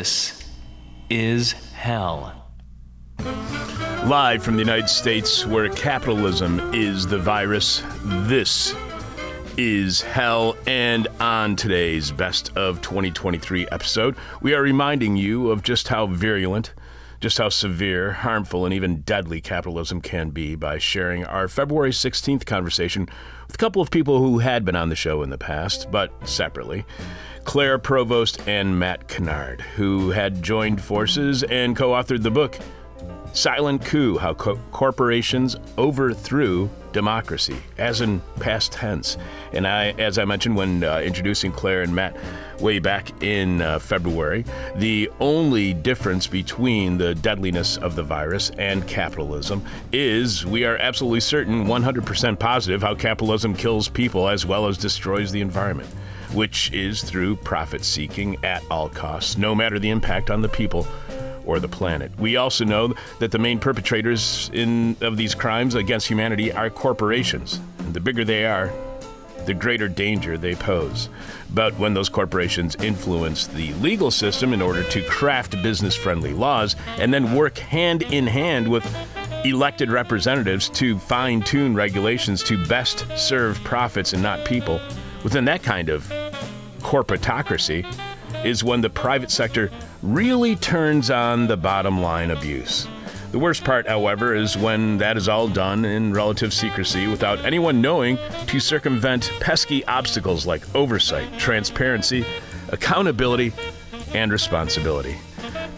This is hell. Live from the United States, where capitalism is the virus, this is hell. And on today's Best of 2023 episode, we are reminding you of just how virulent, just how severe, harmful, and even deadly capitalism can be by sharing our February 16th conversation with a couple of people who had been on the show in the past, but separately. Claire Provost and Matt Kennard, who had joined forces and co authored the book Silent Coup How Co- Corporations Overthrew Democracy, as in past tense. And I, as I mentioned when uh, introducing Claire and Matt way back in uh, February, the only difference between the deadliness of the virus and capitalism is we are absolutely certain, 100% positive, how capitalism kills people as well as destroys the environment which is through profit seeking at all costs, no matter the impact on the people or the planet. We also know that the main perpetrators in, of these crimes against humanity are corporations. And the bigger they are, the greater danger they pose. But when those corporations influence the legal system in order to craft business friendly laws and then work hand in hand with elected representatives to fine tune regulations to best serve profits and not people, within that kind of corporatocracy is when the private sector really turns on the bottom line abuse. The worst part, however, is when that is all done in relative secrecy without anyone knowing to circumvent pesky obstacles like oversight, transparency, accountability, and responsibility.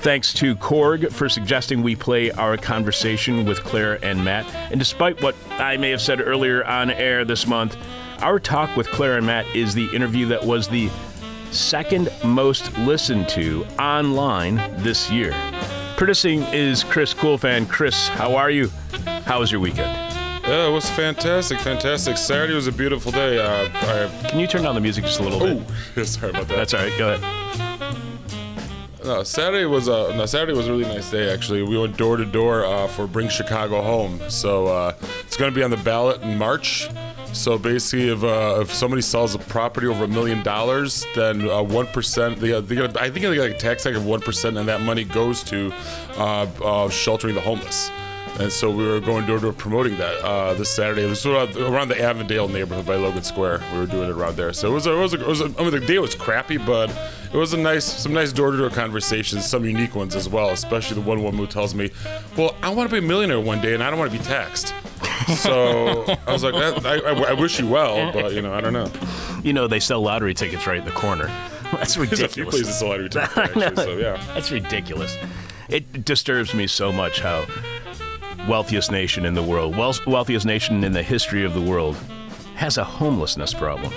Thanks to Korg for suggesting we play our conversation with Claire and Matt. And despite what I may have said earlier on air this month, our talk with Claire and Matt is the interview that was the second most listened to online this year. Producing is Chris Coolfan. Chris, how are you? How was your weekend? Yeah, it was fantastic, fantastic. Saturday was a beautiful day. Uh, I, Can you turn down the music just a little bit? oh, sorry about that. That's all right. Go ahead. No, Saturday was a no, Saturday was a really nice day. Actually, we went door to door uh, for Bring Chicago Home. So uh, it's going to be on the ballot in March. So basically, if uh, if somebody sells a property over a million dollars, then uh, one percent, they, they get, I think they like a tax hike of one percent, and that money goes to uh, uh, sheltering the homeless. And so we were going door to door promoting that uh, this Saturday. This was around the Avondale neighborhood by Logan Square. We were doing it around there. So it was a, it was a, it was a, I mean the day was crappy, but it was a nice some nice door to door conversations, some unique ones as well. Especially the one woman who tells me, "Well, I want to be a millionaire one day, and I don't want to be taxed." So I was like, that, I, I, I wish you well, but you know, I don't know. You know, they sell lottery tickets right in the corner. That's There's a few ridiculous. places that lottery tickets, actually. So yeah. That's ridiculous. It disturbs me so much how wealthiest nation in the world, wealth- wealthiest nation in the history of the world, has a homelessness problem.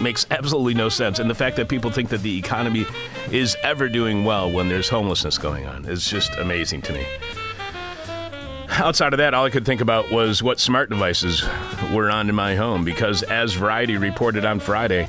Makes absolutely no sense. And the fact that people think that the economy is ever doing well when there's homelessness going on is just amazing to me. Outside of that, all I could think about was what smart devices were on in my home because, as Variety reported on Friday,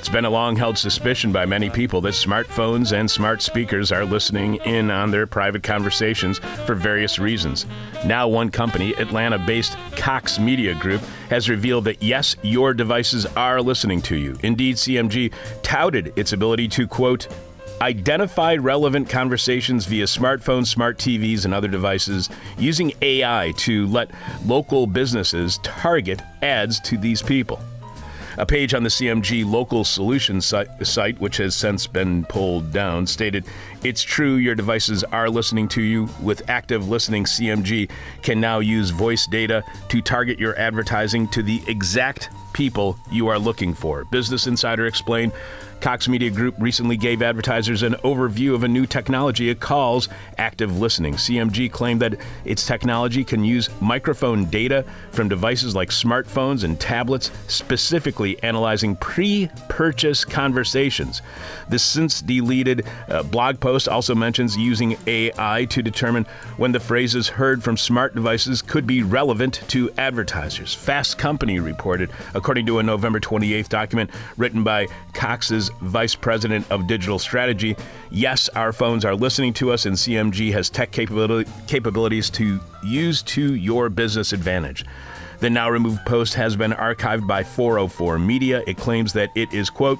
it's been a long held suspicion by many people that smartphones and smart speakers are listening in on their private conversations for various reasons. Now, one company, Atlanta based Cox Media Group, has revealed that yes, your devices are listening to you. Indeed, CMG touted its ability to, quote, identify relevant conversations via smartphones, smart TVs, and other devices using AI to let local businesses target ads to these people. A page on the CMG local solutions site, site, which has since been pulled down, stated It's true your devices are listening to you. With active listening, CMG can now use voice data to target your advertising to the exact people you are looking for. Business Insider explained Cox Media Group recently gave advertisers an overview of a new technology it calls active listening. CMG claimed that its technology can use microphone data from devices like smartphones and tablets, specifically analyzing pre purchase conversations. The since deleted uh, blog post also mentions using AI to determine when the phrases heard from smart devices could be relevant to advertisers. Fast Company reported, according to a November 28th document written by Cox's vice president of digital strategy. Yes, our phones are listening to us, and CMG has tech capability, capabilities to use to your business advantage. The now removed post has been archived by 404 Media. It claims that it is, quote,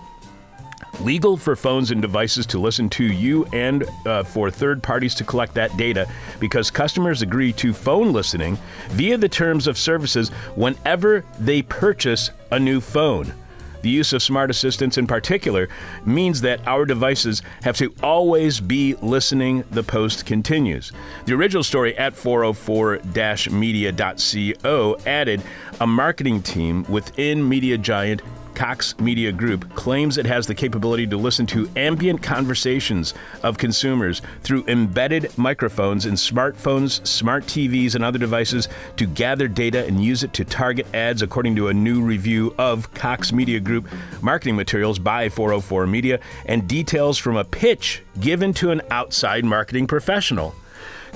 legal for phones and devices to listen to you and uh, for third parties to collect that data because customers agree to phone listening via the terms of services whenever they purchase a new phone. The use of smart assistants in particular means that our devices have to always be listening, the post continues. The original story at 404 media.co added a marketing team within media giant Cox Media Group claims it has the capability to listen to ambient conversations of consumers through embedded microphones in smartphones, smart TVs, and other devices to gather data and use it to target ads, according to a new review of Cox Media Group. Marketing materials by 404 Media and details from a pitch given to an outside marketing professional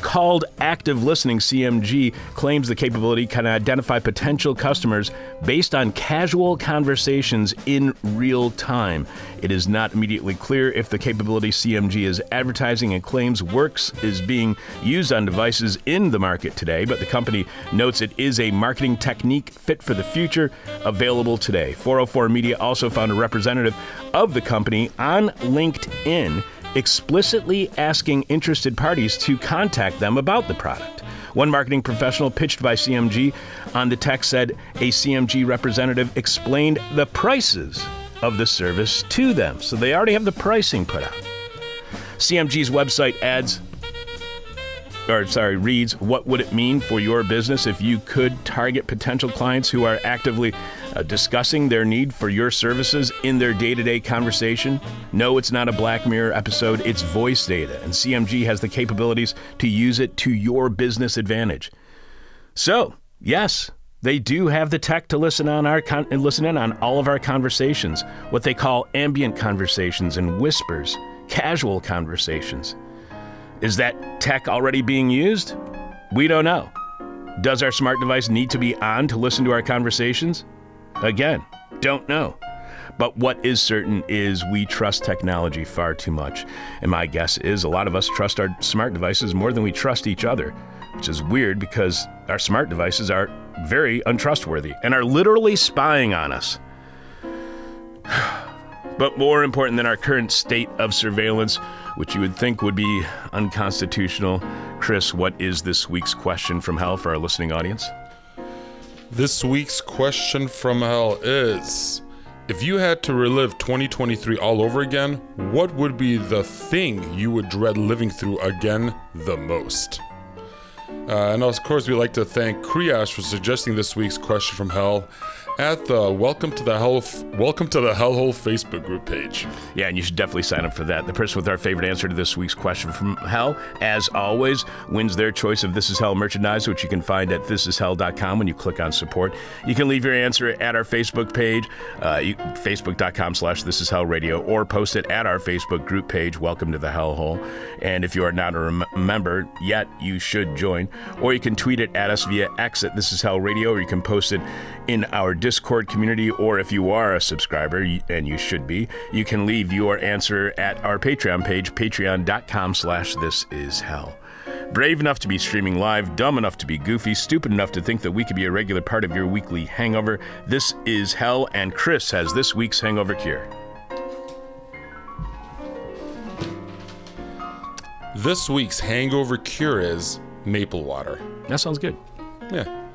called Active Listening CMG claims the capability can identify potential customers based on casual conversations in real time. It is not immediately clear if the capability CMG is advertising and claims works is being used on devices in the market today, but the company notes it is a marketing technique fit for the future available today. 404 Media also found a representative of the company on LinkedIn explicitly asking interested parties to contact them about the product. One marketing professional pitched by CMG on the text said a CMG representative explained the prices of the service to them. So they already have the pricing put out. CMG's website adds or sorry, reads, What would it mean for your business if you could target potential clients who are actively uh, discussing their need for your services in their day to day conversation? No, it's not a Black Mirror episode, it's voice data, and CMG has the capabilities to use it to your business advantage. So, yes, they do have the tech to listen on our con- listen in on all of our conversations, what they call ambient conversations and whispers, casual conversations. Is that tech already being used? We don't know. Does our smart device need to be on to listen to our conversations? Again, don't know. But what is certain is we trust technology far too much. And my guess is a lot of us trust our smart devices more than we trust each other, which is weird because our smart devices are very untrustworthy and are literally spying on us. But more important than our current state of surveillance, which you would think would be unconstitutional, Chris, what is this week's question from hell for our listening audience? This week's question from hell is If you had to relive 2023 all over again, what would be the thing you would dread living through again the most? Uh, and of course, we'd like to thank Kriash for suggesting this week's question from hell at the Welcome to the Hell Welcome to the Hellhole Facebook group page. Yeah, and you should definitely sign up for that. The person with our favorite answer to this week's question from hell, as always, wins their choice of This Is Hell merchandise, which you can find at thisishell.com when you click on support. You can leave your answer at our Facebook page, uh, facebook.com slash This Is Hell Radio, or post it at our Facebook group page, Welcome to the Hellhole. And if you are not a rem- member yet, you should join. Or you can tweet it at us via X at This Is Hell Radio, or you can post it in our Discord community, or if you are a subscriber, and you should be, you can leave your answer at our Patreon page, patreon.com slash this is hell. Brave enough to be streaming live, dumb enough to be goofy, stupid enough to think that we could be a regular part of your weekly hangover. This is hell, and Chris has this week's hangover cure. This week's hangover cure is maple water. That sounds good. Yeah.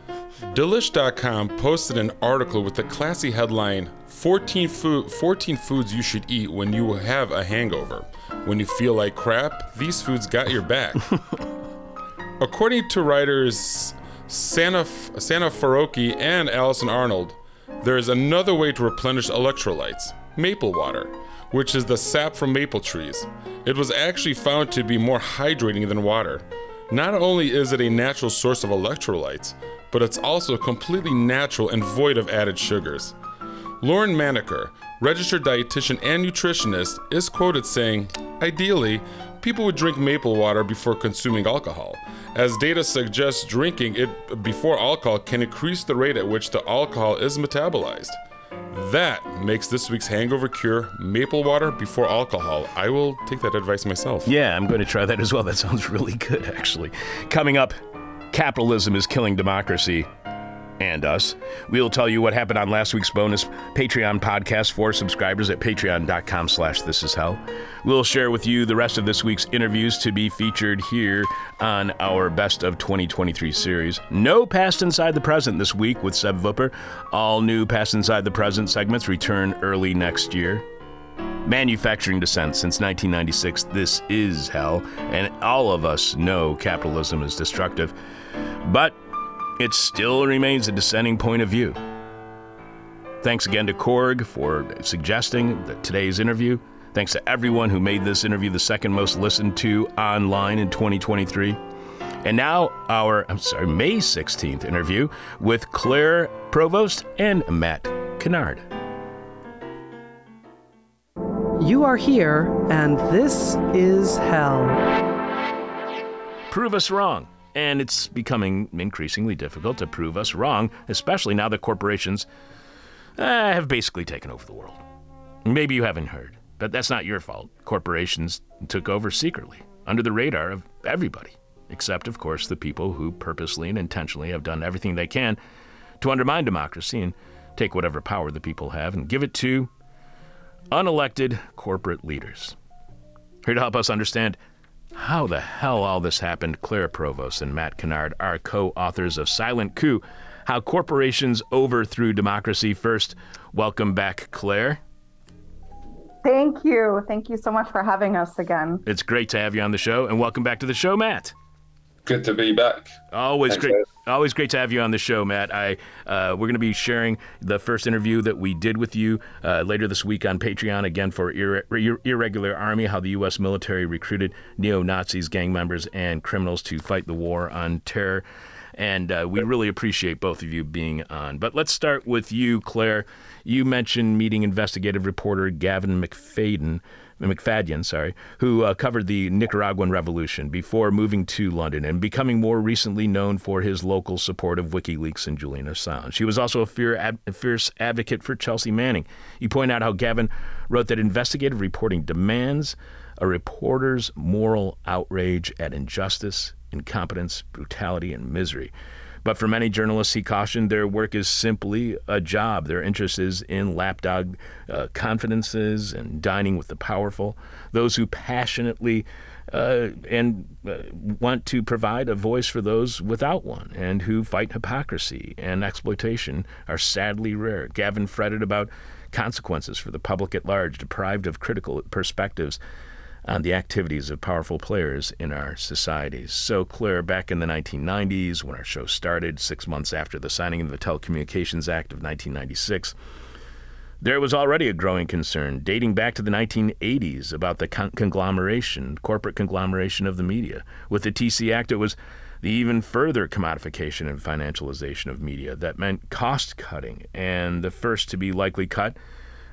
Delish.com posted an article with the classy headline 14, food, 14 foods you should eat when you have a hangover. When you feel like crap, these foods got your back. According to writers Santa, Santa Faroki and Allison Arnold, there is another way to replenish electrolytes maple water, which is the sap from maple trees. It was actually found to be more hydrating than water. Not only is it a natural source of electrolytes, but it's also completely natural and void of added sugars. Lauren Manaker, registered dietitian and nutritionist, is quoted saying, Ideally, people would drink maple water before consuming alcohol, as data suggests drinking it before alcohol can increase the rate at which the alcohol is metabolized. That makes this week's hangover cure maple water before alcohol. I will take that advice myself. Yeah, I'm going to try that as well. That sounds really good, actually. Coming up, capitalism is killing democracy. and us. We'll tell you what happened on last week's bonus Patreon podcast for subscribers at patreon.com slash this is hell. We'll share with you the rest of this week's interviews to be featured here on our Best of 2023 series. No Past Inside the Present this week with Seb Vupper. All new Past Inside the Present segments return early next year. Manufacturing descent since 1996. This is hell, and all of us know capitalism is destructive. But it still remains a dissenting point of view. Thanks again to Korg for suggesting today's interview. Thanks to everyone who made this interview the second most listened to online in 2023. And now, our, I'm sorry, May 16th interview with Claire Provost and Matt Kennard. You are here, and this is hell. Prove us wrong. And it's becoming increasingly difficult to prove us wrong, especially now that corporations uh, have basically taken over the world. Maybe you haven't heard, but that's not your fault. Corporations took over secretly, under the radar of everybody, except, of course, the people who purposely and intentionally have done everything they can to undermine democracy and take whatever power the people have and give it to unelected corporate leaders. Here to help us understand how the hell all this happened, Claire Provost and Matt Kennard are co authors of Silent Coup How Corporations Overthrew Democracy. First, welcome back, Claire. Thank you. Thank you so much for having us again. It's great to have you on the show, and welcome back to the show, Matt. Good to be back. Always Thanks, great. guys. Always great to have you on the show, Matt. I uh, we're going to be sharing the first interview that we did with you uh, later this week on Patreon again for Ir- Ir- Irregular Army: How the U.S. military recruited neo Nazis, gang members, and criminals to fight the war on terror. And uh, we really appreciate both of you being on. But let's start with you, Claire. You mentioned meeting investigative reporter Gavin MacFadyen. MacFadyen, sorry, who uh, covered the Nicaraguan Revolution before moving to London and becoming more recently known for his local support of WikiLeaks and Julian Assange. She was also a, a fierce advocate for Chelsea Manning. You point out how Gavin wrote that investigative reporting demands a reporter's moral outrage at injustice, incompetence, brutality, and misery. But for many journalists, he cautioned their work is simply a job. Their interest is in lapdog uh, confidences and dining with the powerful. Those who passionately uh, and uh, want to provide a voice for those without one and who fight hypocrisy and exploitation are sadly rare. Gavin fretted about consequences for the public at large, deprived of critical perspectives on the activities of powerful players in our societies. So, Claire, back in the 1990s, when our show started, six months after the signing of the Telecommunications Act of 1996, there was already a growing concern dating back to the 1980s about the con- conglomeration, corporate conglomeration of the media. With the TC Act, it was the even further commodification and financialization of media that meant cost cutting, and the first to be likely cut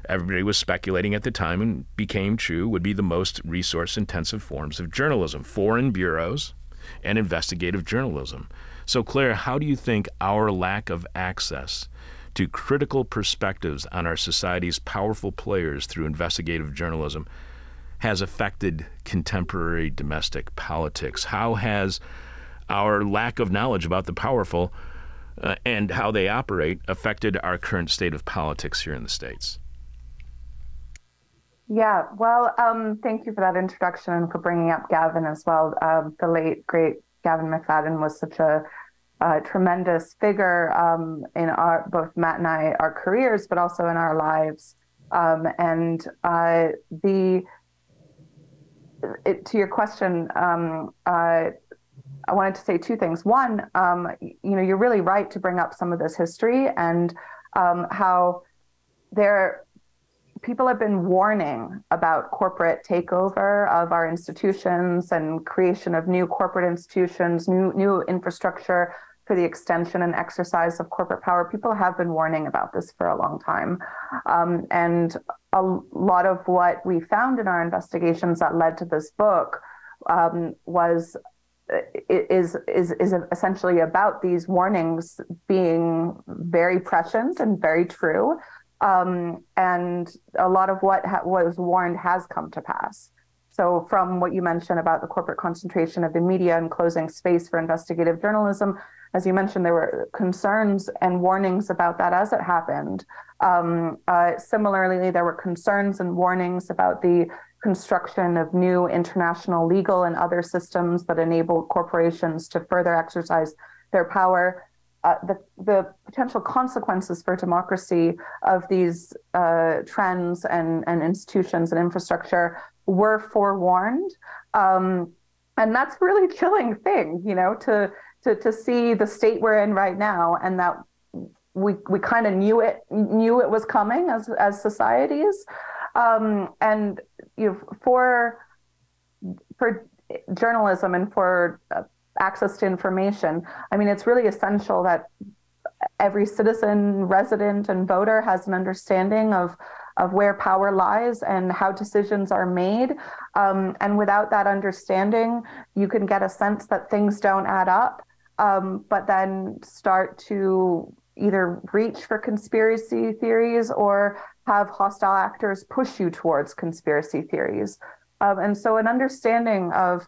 everybody was speculating at the time and became true would be the most resource intensive forms of journalism foreign bureaus and investigative journalism. So, Claire, how do you think our lack of access to critical perspectives on our society's powerful players through investigative journalism has affected contemporary domestic politics? How has our lack of knowledge about the powerful uh, and how they operate affected our current state of politics here in the States? Yeah, well, um, thank you for that introduction and for bringing up Gavin as well. Um, the late, great Gavin MacFadyen was such a, tremendous figure um, in our both Matt and I, our careers, but also in our lives. Um, and uh, the it, to your question, um, uh, I wanted to say two things. One, um, you know, you're really right to bring up some of this history and how there people have been warning about corporate takeover of our institutions and creation of new corporate institutions, new new infrastructure for the extension and exercise of corporate power. People have been warning about this for a long time, um, and a lot of what we found in our investigations that led to this book um, was is is is essentially about these warnings being very prescient and very true um, and a lot of what ha- was warned has come to pass. so, from what you mentioned about the corporate concentration of the media and closing space for investigative journalism, as you mentioned, there were concerns and warnings about that as it happened. Um, uh, similarly, there were concerns and warnings about the construction of new international legal and other systems that enable corporations to further exercise their power. Uh, the, the potential consequences for democracy of these uh, trends and, and institutions and infrastructure were forewarned. Um, and that's a really chilling thing, you know, to, to, to see the state we're in right now and that we, we kind of knew it, knew it was coming as, as societies. Um, and you know, for, for journalism and for uh, access to information, I mean, it's really essential that every citizen, resident, and voter has an understanding of of where power lies and how decisions are made. Um, and without that understanding, you can get a sense that things don't add up, um, but then start to either reach for conspiracy theories or have hostile actors push you towards conspiracy theories. Um, and so, an understanding of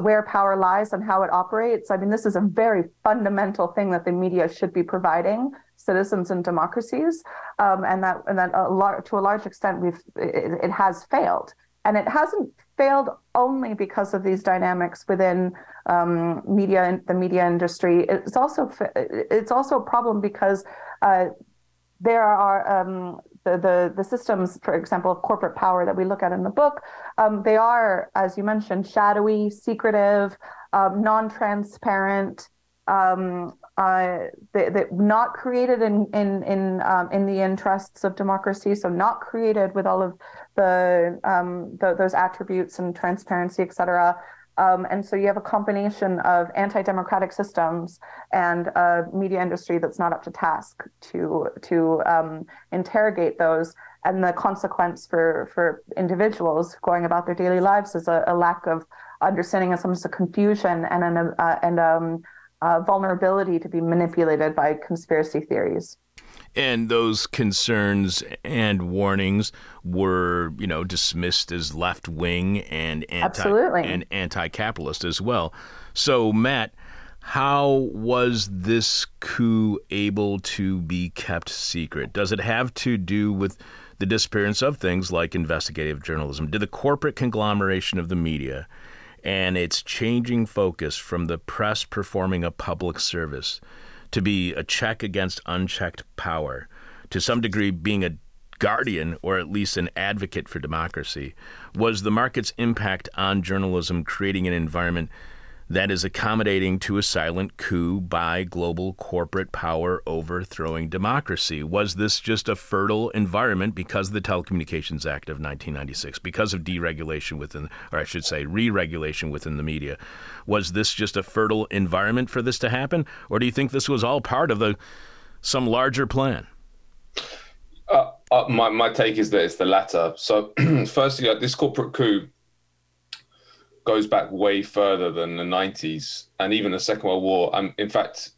where power lies and how it operates. I mean, this is a very fundamental thing that the media should be providing citizens and democracies, um, and that and that a lar- to a large extent we've it, it, has failed, and it hasn't failed only because of these dynamics within um, media and the media industry. It's also it's also a problem because uh, there are um, the, the, the systems, for example, of corporate power that we look at in the book, um, they are, as you mentioned, shadowy, secretive, um, non-transparent, um, uh, they, not created in in in um, in the interests of democracy. So not created with all of the, um, the those attributes and transparency, et cetera. Um, and so you have a combination of anti-democratic systems and a media industry that's not up to task to to um, interrogate those. And the consequence for for individuals going about their daily lives is a, a lack of understanding and sometimes a confusion and an uh, and um, vulnerability to be manipulated by conspiracy theories and those concerns and warnings were, you know, dismissed as left wing and anti Absolutely. and anti-capitalist as well. So, Matt, how was this coup able to be kept secret? Does it have to do with the disappearance of things like investigative journalism? Did the corporate conglomeration of the media and its changing focus from the press performing a public service to be a check against unchecked power, to some degree being a guardian or at least an advocate for democracy, was the market's impact on journalism creating an environment that is accommodating to a silent coup by global corporate power overthrowing democracy. Was this just a fertile environment because of the Telecommunications Act of 1996, because of deregulation within, or I should say, re regulation within the media? Was this just a fertile environment for this to happen? Or do you think this was all part of the, some larger plan? Uh, uh, my, my take is that it's the latter. So, firstly, uh, this corporate coup goes back way further than the 90s and even the Second World War. Um, in fact,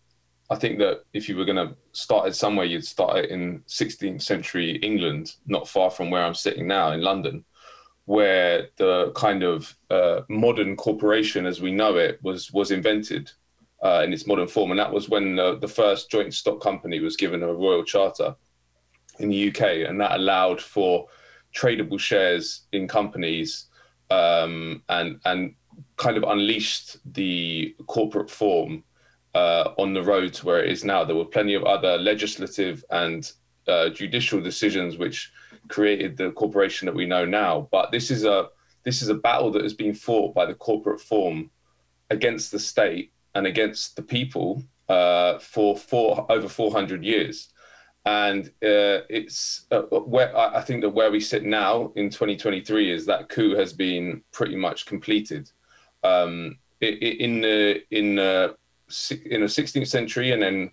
I think that if you were going to start it somewhere, you'd start it in 16th century England, not far from where I'm sitting now in London, where the kind of uh, modern corporation as we know it was was invented uh, in its modern form, and that was when the first joint stock company was given a royal charter in the UK, and that allowed for tradable shares in companies um, and and kind of unleashed the corporate form uh, on the road to where it is now. There were plenty of other legislative and uh, judicial decisions which created the corporation that we know now. But this is a this is a battle that has been fought by the corporate form against the state and against the people uh, for four over 400 years and uh, it's uh, where I think that where we sit now in 2023 is that coup has been pretty much completed. Um, in the in the in the 16th century, and then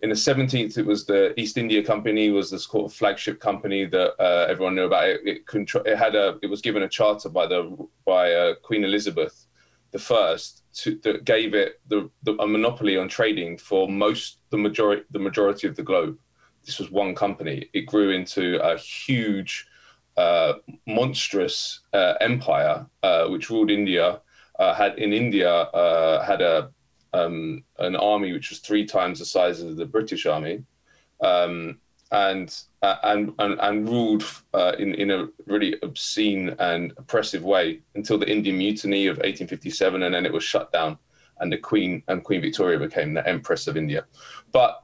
in the 17th, it was the East India Company was this sort of flagship company that uh, everyone knew about. It it, contr- it, had a it was given a charter by the by uh, Queen Elizabeth the first to, that gave it the, the a monopoly on trading for most the majority the majority of the globe this was one company. It grew into a huge uh, monstrous uh, empire uh, which ruled India uh, had in India uh, had a um, an army which was three times the size of the British army, um, and, and and and ruled uh, in in a really obscene and oppressive way until the Indian Mutiny of 1857, and then it was shut down, and the Queen and Queen Victoria became the Empress of India. But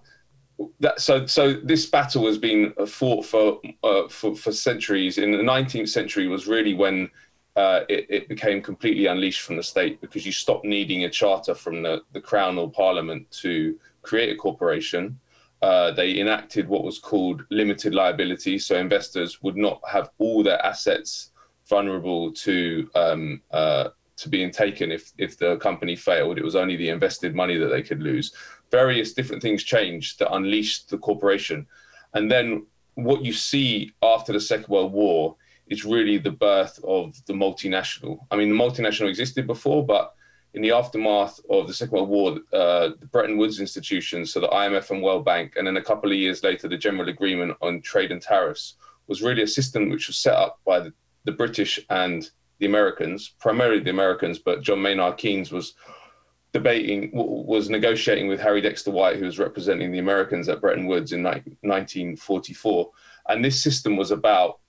that so so this battle has been fought for uh, for for centuries. In the 19th century was really when uh, it, it, became completely unleashed from the state because you stopped needing a charter from the, the crown or parliament to create a corporation. Uh, they enacted what was called limited liability, so investors would not have all their assets vulnerable to um, uh, to being taken if if the company failed. It was only the invested money that they could lose. Various different things changed that unleashed the corporation, and then what you see after the Second World War is really the birth of the multinational. I mean, the multinational existed before, but in the aftermath of the Second World War, uh, the Bretton Woods institutions, so the IMF and World Bank, and then a couple of years later, the General Agreement on Trade and Tariffs, was really a system which was set up by the, the British and the Americans, primarily the Americans, but John Maynard Keynes was debating, was negotiating with Harry Dexter White, who was representing the Americans at Bretton Woods in 1944. And this system was about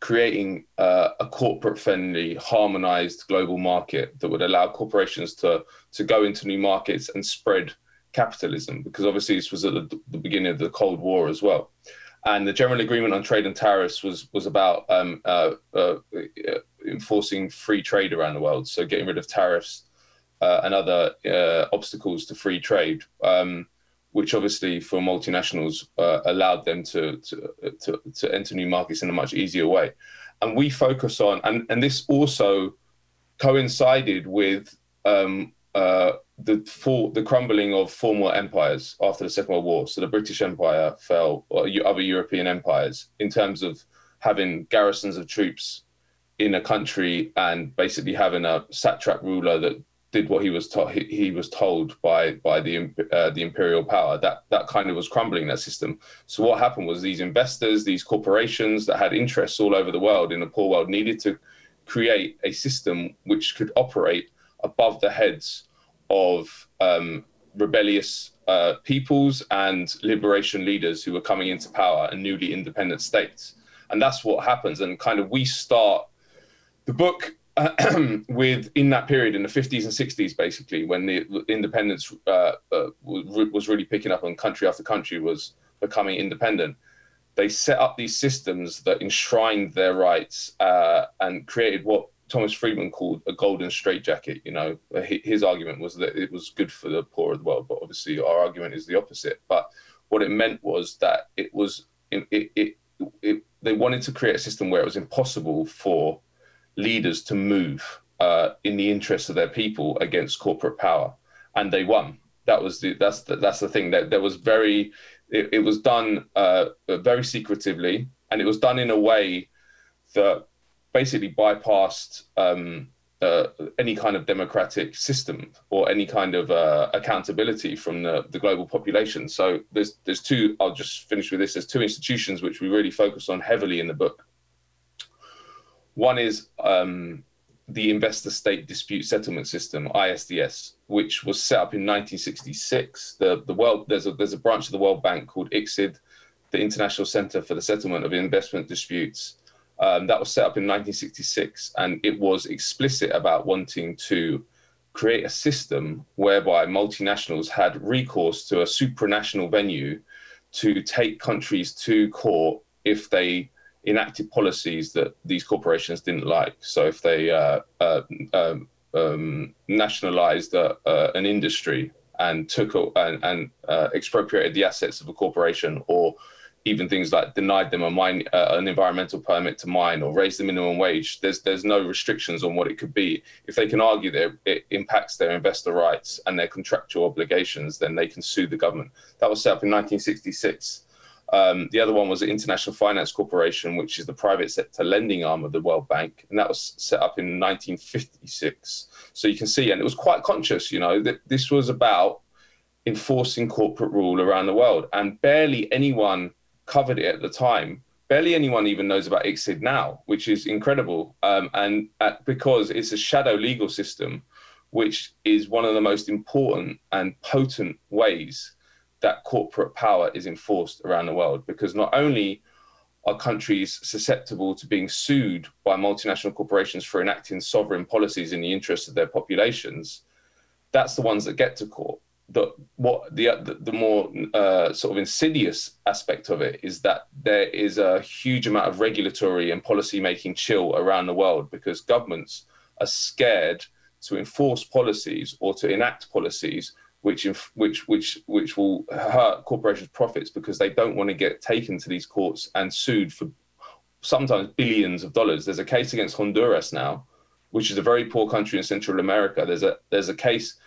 creating uh, a corporate friendly, harmonized global market that would allow corporations to, to go into new markets and spread capitalism, because obviously this was at the, the beginning of the Cold War as well. And the General Agreement on Trade and Tariffs was, was about um, uh, uh, enforcing free trade around the world, so getting rid of tariffs uh, and other uh, obstacles to free trade. Um, which obviously for multinationals uh, allowed them to, to, to to enter new markets in a much easier way. And we focus on, and and this also coincided with um, uh, the the crumbling of former empires after the Second World War. So the British Empire fell, or other European empires, in terms of having garrisons of troops in a country and basically having a satrap ruler that did what he was told he, he, was told by by the uh, the imperial power. That that kind of was crumbling that system. So what happened was these investors these corporations that had interests all over the world in the poor world needed to create a system which could operate above the heads of um, rebellious uh, peoples and liberation leaders who were coming into power and newly independent states. And that's what happens. And kind of we start the book with in that period in the 50s and 60s, basically, when the independence uh, uh, was really picking up and country after country was becoming independent, they set up these systems that enshrined their rights uh, and created what Thomas Friedman called a golden straitjacket. You know, his argument was that it was good for the poor of the world, but obviously our argument is the opposite. But what it meant was that it was it, it, it, it they wanted to create a system where it was impossible for leaders to move uh, in the interest of their people against corporate power, and they won. That was the that's the, that's the thing that there was very it, it was done uh, very secretively, and it was done in a way that basically bypassed um, uh, any kind of democratic system or any kind of uh, accountability from the, the global population. So there's there's two. I'll just finish with this. There's two institutions which we really focus on heavily in the book. One is um, the Investor State Dispute Settlement System (ISDS), which was set up in 1966. The the world there's a there's a branch of the World Bank called ICSID, the International Center for the Settlement of Investment Disputes. Um, that was set up in 1966, and it was explicit about wanting to create a system whereby multinationals had recourse to a supranational venue to take countries to court if they enacted policies that these corporations didn't like. So if they uh, uh, um, um, nationalized uh, uh an industry and took and, and uh, expropriated the assets of a corporation, or even things like denied them a mine, an environmental permit to mine, or raised the minimum wage, there's there's no restrictions on what it could be. If they can argue that it impacts their investor rights and their contractual obligations, then they can sue the government. That was set up in 1966. Um, the other one was the International Finance Corporation, which is the private sector lending arm of the World Bank, and that was set up in 1956. So you can see, and it was quite conscious, you know, that this was about enforcing corporate rule around the world, and barely anyone covered it at the time barely anyone even knows about ICSID now, which is incredible. Um, and uh, because it's a shadow legal system, which is one of the most important and potent ways that corporate power is enforced around the world. Because not only are countries susceptible to being sued by multinational corporations for enacting sovereign policies in the interest of their populations, that's the ones that get to court the what the, the more uh, sort of insidious aspect of it is that there is a huge amount of regulatory and policy making chill around the world because governments are scared to enforce policies or to enact policies which which which which will hurt corporations' profits because they don't want to get taken to these courts and sued for sometimes billions of dollars. There's a case against Honduras now, which is a very poor country in Central America. There's a there's a case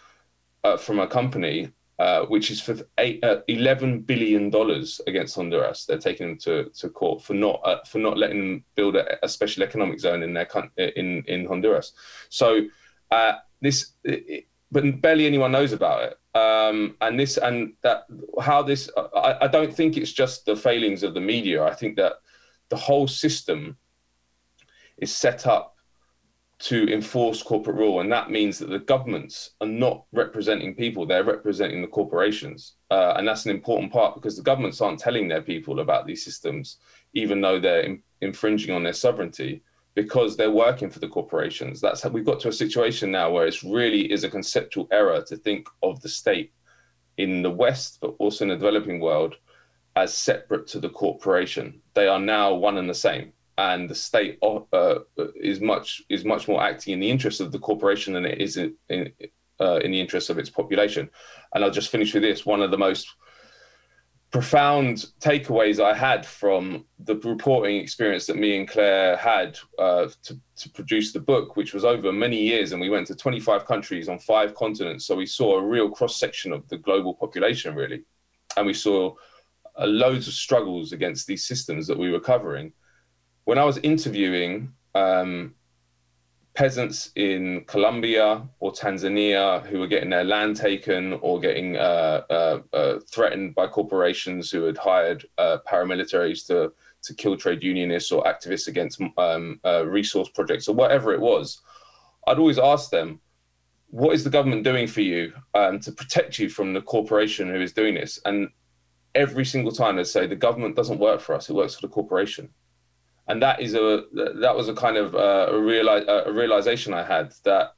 uh, from a company uh, which is for eight, uh, 11 billion dollars against Honduras. They're taking them to, to court for not uh, for not letting them build a, a, special economic zone in their in in Honduras. So uh, this, it, but barely anyone knows about it. Um, and this and that how this I, I don't think it's just the failings of the media. I think that the whole system is set up to enforce corporate rule, and that means that the governments are not representing people; they're representing the corporations, uh, and that's an important part because the governments aren't telling their people about these systems, even though they're in, infringing on their sovereignty, because they're working for the corporations. That's how we've got to a situation now where it really is a conceptual error to think of the state in the West, but also in the developing world, as separate to the corporation. They are now one and the same and the state uh, is much is much more acting in the interest of the corporation than it is in in, uh, in the interest of its population. And I'll just finish with this: one of the most profound takeaways I had from the reporting experience that me and Claire had uh, to, to produce the book, which was over many years, and we went to 25 countries on five continents. So we saw a real cross section of the global population, really, and we saw uh, loads of struggles against these systems that we were covering when I was interviewing um, peasants in Colombia or Tanzania who were getting their land taken or getting uh, uh, uh, threatened by corporations who had hired uh, paramilitaries to to kill trade unionists or activists against um, uh, resource projects or whatever it was, I'd always ask them, "What is the government doing for you um, to protect you from the corporation who is doing this?" And every single time they'd say, "The government doesn't work for us; it works for the corporation." And that is a that was a kind of uh, a, reali- a realization I had that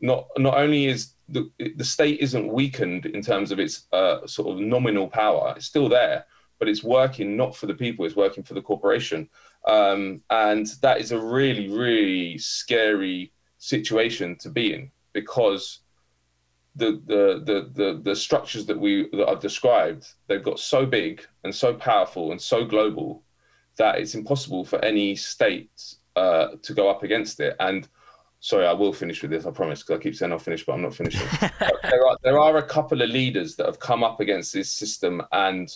not not only is the the state isn't weakened in terms of its uh, sort of nominal power, it's still there, but it's working not for the people, it's working for the corporation, um, and that is a really really scary situation to be in because the, the the the the structures that we that I've described they've got so big and so powerful and so global that it's impossible for any state uh, to go up against it. And sorry, I will finish with this, I promise, because I keep saying I'll finish, but I'm not finishing. there, are, there are a couple of leaders that have come up against this system and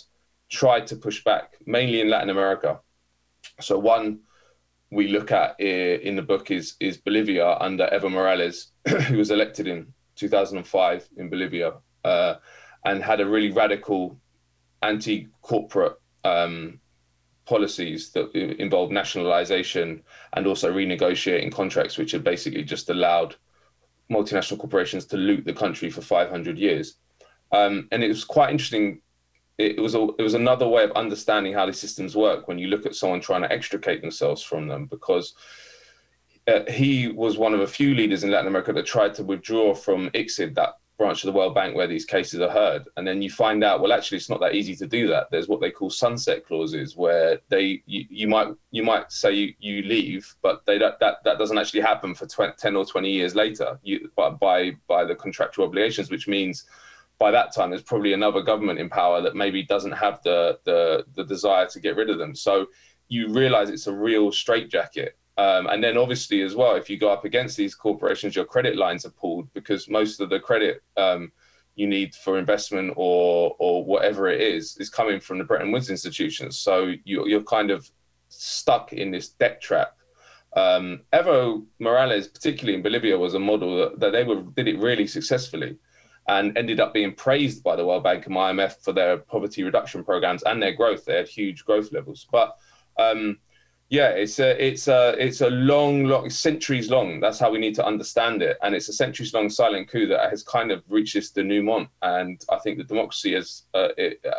tried to push back, mainly in Latin America. So one we look at in the book is is Bolivia under Evo Morales, who was elected in 2005 in Bolivia uh, and had a really radical anti-corporate um, policies that involve nationalization and also renegotiating contracts, which had basically just allowed multinational corporations to loot the country for 500 years. Um, and it was quite interesting. It was a, it was another way of understanding how these systems work when you look at someone trying to extricate themselves from them, because uh, he was one of a few leaders in Latin America that tried to withdraw from ICSID, that branch of the World Bank where these cases are heard, and then you find out well actually it's not that easy to do that. There's what they call sunset clauses where they you, you might you might say you, you leave, but they that, that that doesn't actually happen for 20, 10 or 20 years later. You by by, by the contractual obligations, which means by that time there's probably another government in power that maybe doesn't have the the the desire to get rid of them. So you realize it's a real straitjacket um, and then obviously as well, if you go up against these corporations, your credit lines are pulled because most of the credit um, you need for investment or or whatever it is is coming from the Bretton Woods institutions. So you, you're kind of stuck in this debt trap. Um, Evo Morales, particularly in Bolivia, was a model that, that they were did it really successfully and ended up being praised by the World Bank and IMF for their poverty reduction programs and their growth. They had huge growth levels, but Um, yeah, it's a it's a it's a long, long centuries long. That's how we need to understand it, and it's a centuries long silent coup that has kind of reached this denouement. And I think that democracy, as uh,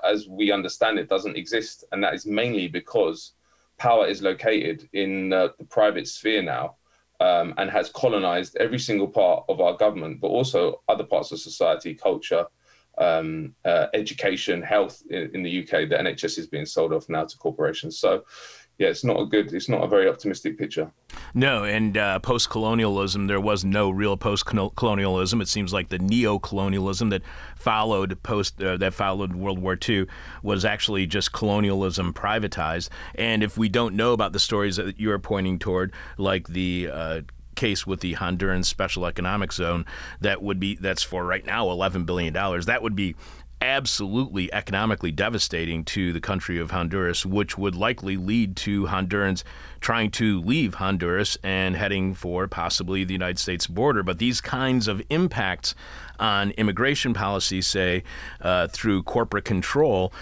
as we understand it, doesn't exist, and that is mainly because power is located in uh, the private sphere now, um, and has colonized every single part of our government, but also other parts of society, culture, um, uh, education, health. In, in the UK, the NHS is being sold off now to corporations. So yeah, it's not a good, it's not a very optimistic picture. No, and uh, post colonialism, there was no real post colonialism. It seems like the neo colonialism that followed post uh, that followed World War II was actually just colonialism privatized. And if we don't know about the stories that you are pointing toward, like the uh, case with the Honduran Special Economic Zone, that would be that's for right now eleven billion dollars. That would be absolutely economically devastating to the country of Honduras, which would likely lead to Hondurans trying to leave Honduras and heading for possibly the United States border. But these kinds of impacts on immigration policy, say, uh, through corporate control,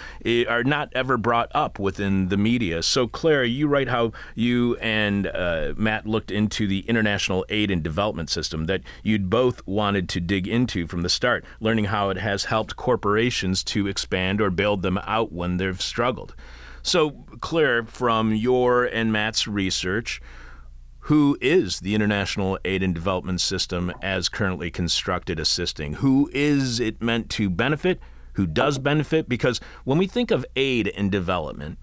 are not ever brought up within the media. So, Claire, you write how you and uh, Matt looked into the international aid and development system that you'd both wanted to dig into from the start, learning how it has helped corporations to expand or build them out when they've struggled. So, Claire, from your and Matt's research, who is the International Aid and Development System as currently constructed assisting? Who is it meant to benefit? Who does benefit? Because when we think of aid and development,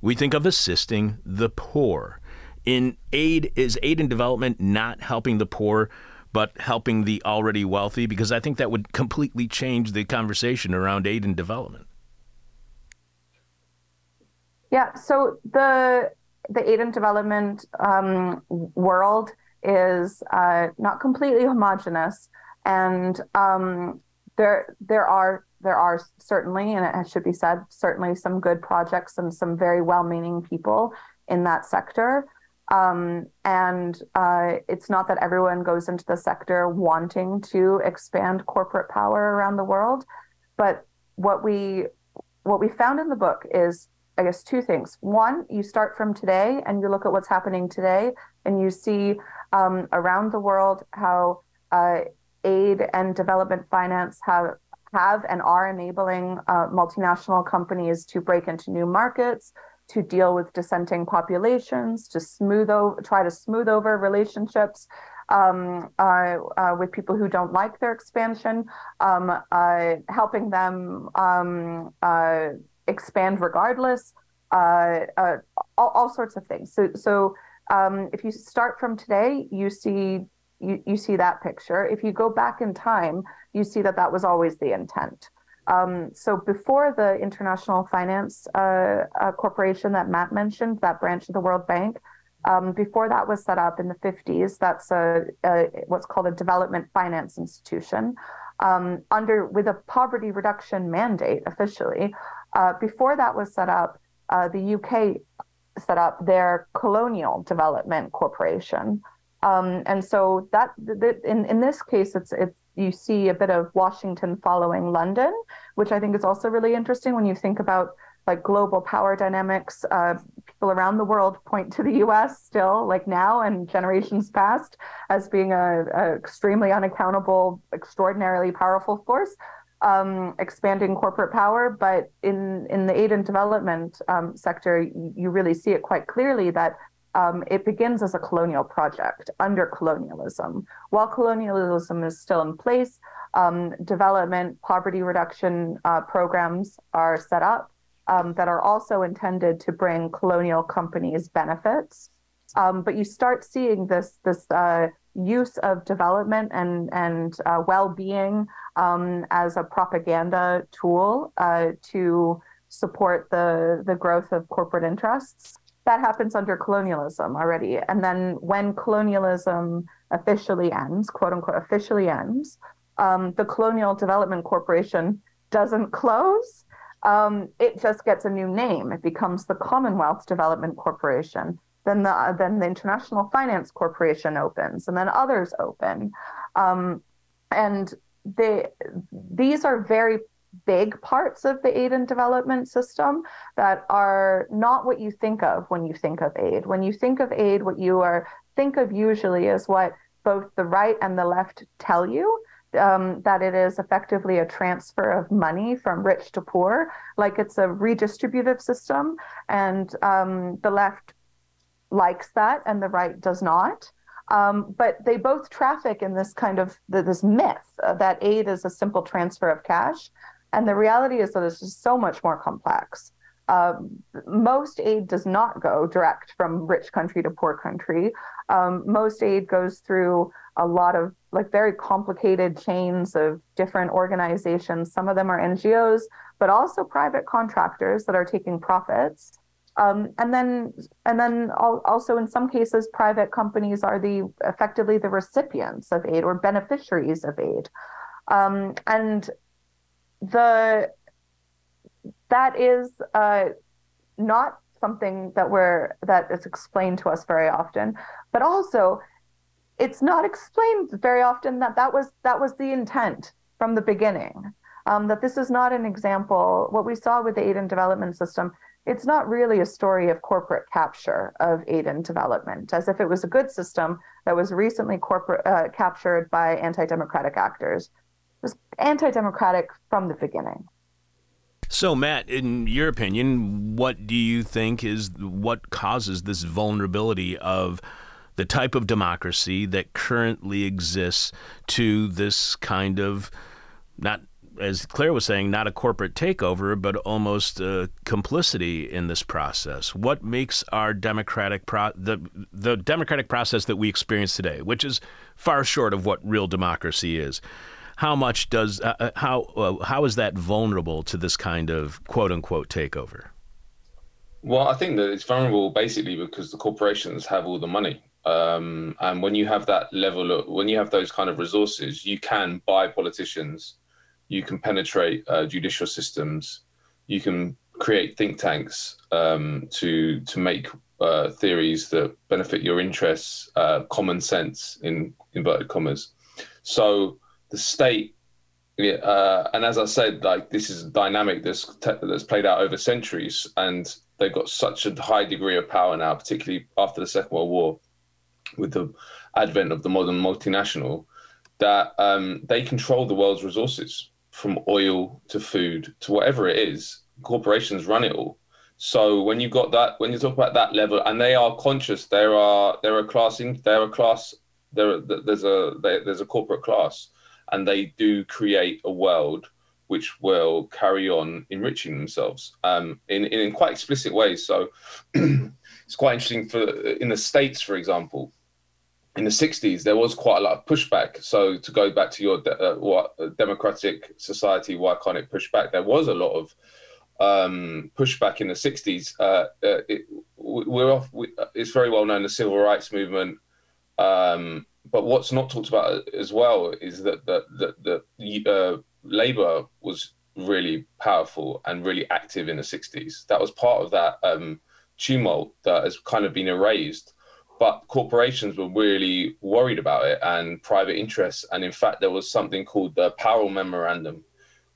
we think of assisting the poor. In aid, is aid and development not helping the poor, but helping the already wealthy? Because I think that would completely change the conversation around aid and development. Yeah, so the the aid and development um, world is uh, not completely homogenous, and um, there there are there are certainly, and it should be said, certainly some good projects and some very well-meaning people in that sector. Um, and uh, it's not that everyone goes into the sector wanting to expand corporate power around the world, but what we what we found in the book is I guess two things. One, you start from today and you look at what's happening today, and you see um, around the world how uh, aid and development finance have have and are enabling uh, multinational companies to break into new markets, to deal with dissenting populations, to smooth over, try to smooth over relationships um, uh, uh, with people who don't like their expansion, um, uh, helping them um, uh, expand regardless, uh, uh, all, all, sorts of things. So, so um, if you start from today, you see you, you see that picture. If you go back in time, you see that that was always the intent. Um, so before the International Finance uh, uh, Corporation that Matt mentioned, that branch of the World Bank, um, before that was set up in the 50s, that's a, a what's called a development finance institution um, under with a poverty reduction mandate officially. Uh, before that was set up, uh, the UK set up their Colonial Development Corporation, um, and so that in in this case, it's it's you see a bit of Washington following London, which I think is also really interesting when you think about like global power dynamics. Uh, people around the world point to the U.S. still, like now and generations past, as being a, a extremely unaccountable, extraordinarily powerful force um, expanding corporate power, but in in the aid and development um, sector, you, really see it quite clearly that um, it begins as a colonial project under colonialism. While colonialism is still in place, um, development poverty reduction uh, programs are set up um, that are also intended to bring colonial companies benefits. Um, but you start seeing this this uh, use of development and and uh, well-being um, as a propaganda tool uh, to support the the growth of corporate interests. That happens under colonialism already, and then when colonialism officially ends, quote unquote, officially ends, um, the Colonial Development Corporation doesn't close. Um, it just gets a new name. It becomes the Commonwealth Development Corporation then the then the International Finance Corporation opens, and then others open, um, and these are very big parts of the aid and development system that are not what you think of when you think of aid. When you think of aid, what you are think of usually is what both the right and the left tell you. Um, that it is effectively a transfer of money from rich to poor, like it's a redistributive system, and um, the left likes that and the right does not. Um, but they both traffic in this kind of this myth uh, that aid is a simple transfer of cash, and the reality is that it's just so much more complex. Um, most aid does not go direct from rich country to poor country. Um, most aid goes through a lot of like very complicated chains of different organizations. Some of them are NGOs, but also private contractors that are taking profits. Um, and then, and then also in some cases, private companies are the effectively the recipients of aid or beneficiaries of aid. Um, and the that is uh, not something that we're that is explained to us very often. But also it's not explained very often that that was that was the intent from the beginning. Um, that this is not an example. What we saw with the aid and development system it's not really a story of corporate capture of aid and development as if it was a good system that was recently corporate uh, captured by anti-democratic actors. It was anti-democratic from the beginning. So, Matt, in your opinion, what do you think is what causes this vulnerability of the type of democracy that currently exists to this kind of not as Claire was saying, not a corporate takeover, but almost complicity in this process. What makes our democratic pro- the the democratic process that we experience today, which is far short of what real democracy is, how much does uh, uh, how uh, how is that vulnerable to this kind of quote unquote takeover? Well, I think that it's vulnerable basically because the corporations have all the money. Um, and when you have that level of, when you have those kind of resources, you can buy politicians, you can penetrate uh, judicial systems, you can create think tanks um, to to make uh, theories that benefit your interests, uh, common sense in inverted commas. So the state uh, and as I said, like this is a dynamic that's te- that's played out over centuries, and they've got such a high degree of power now, particularly after the Second World War, with the advent of the modern multinational, that um, they control the world's resources, from oil to food to whatever it is. Corporations run it all. So when you got that, when you talk about that level, and they are conscious, there are there are classing, there are class, there there's a there's a corporate class and they do create a world which will carry on enriching themselves um, in, in quite explicit ways. So it's quite interesting for in the states, for example. In the 60s, there was quite a lot of pushback. So to go back to your de- uh, what democratic society, why can't it push back? There was a lot of um, pushback in the 60s. Uh, uh, it, we're off. We, it's very well known the civil rights movement. Um, but what's not talked about as well is that the the, the uh, Labour was really powerful and really active in the 60s. That was part of that um, tumult that has kind of been erased. But corporations were really worried about it and private interests. And in fact, there was something called the Powell Memorandum,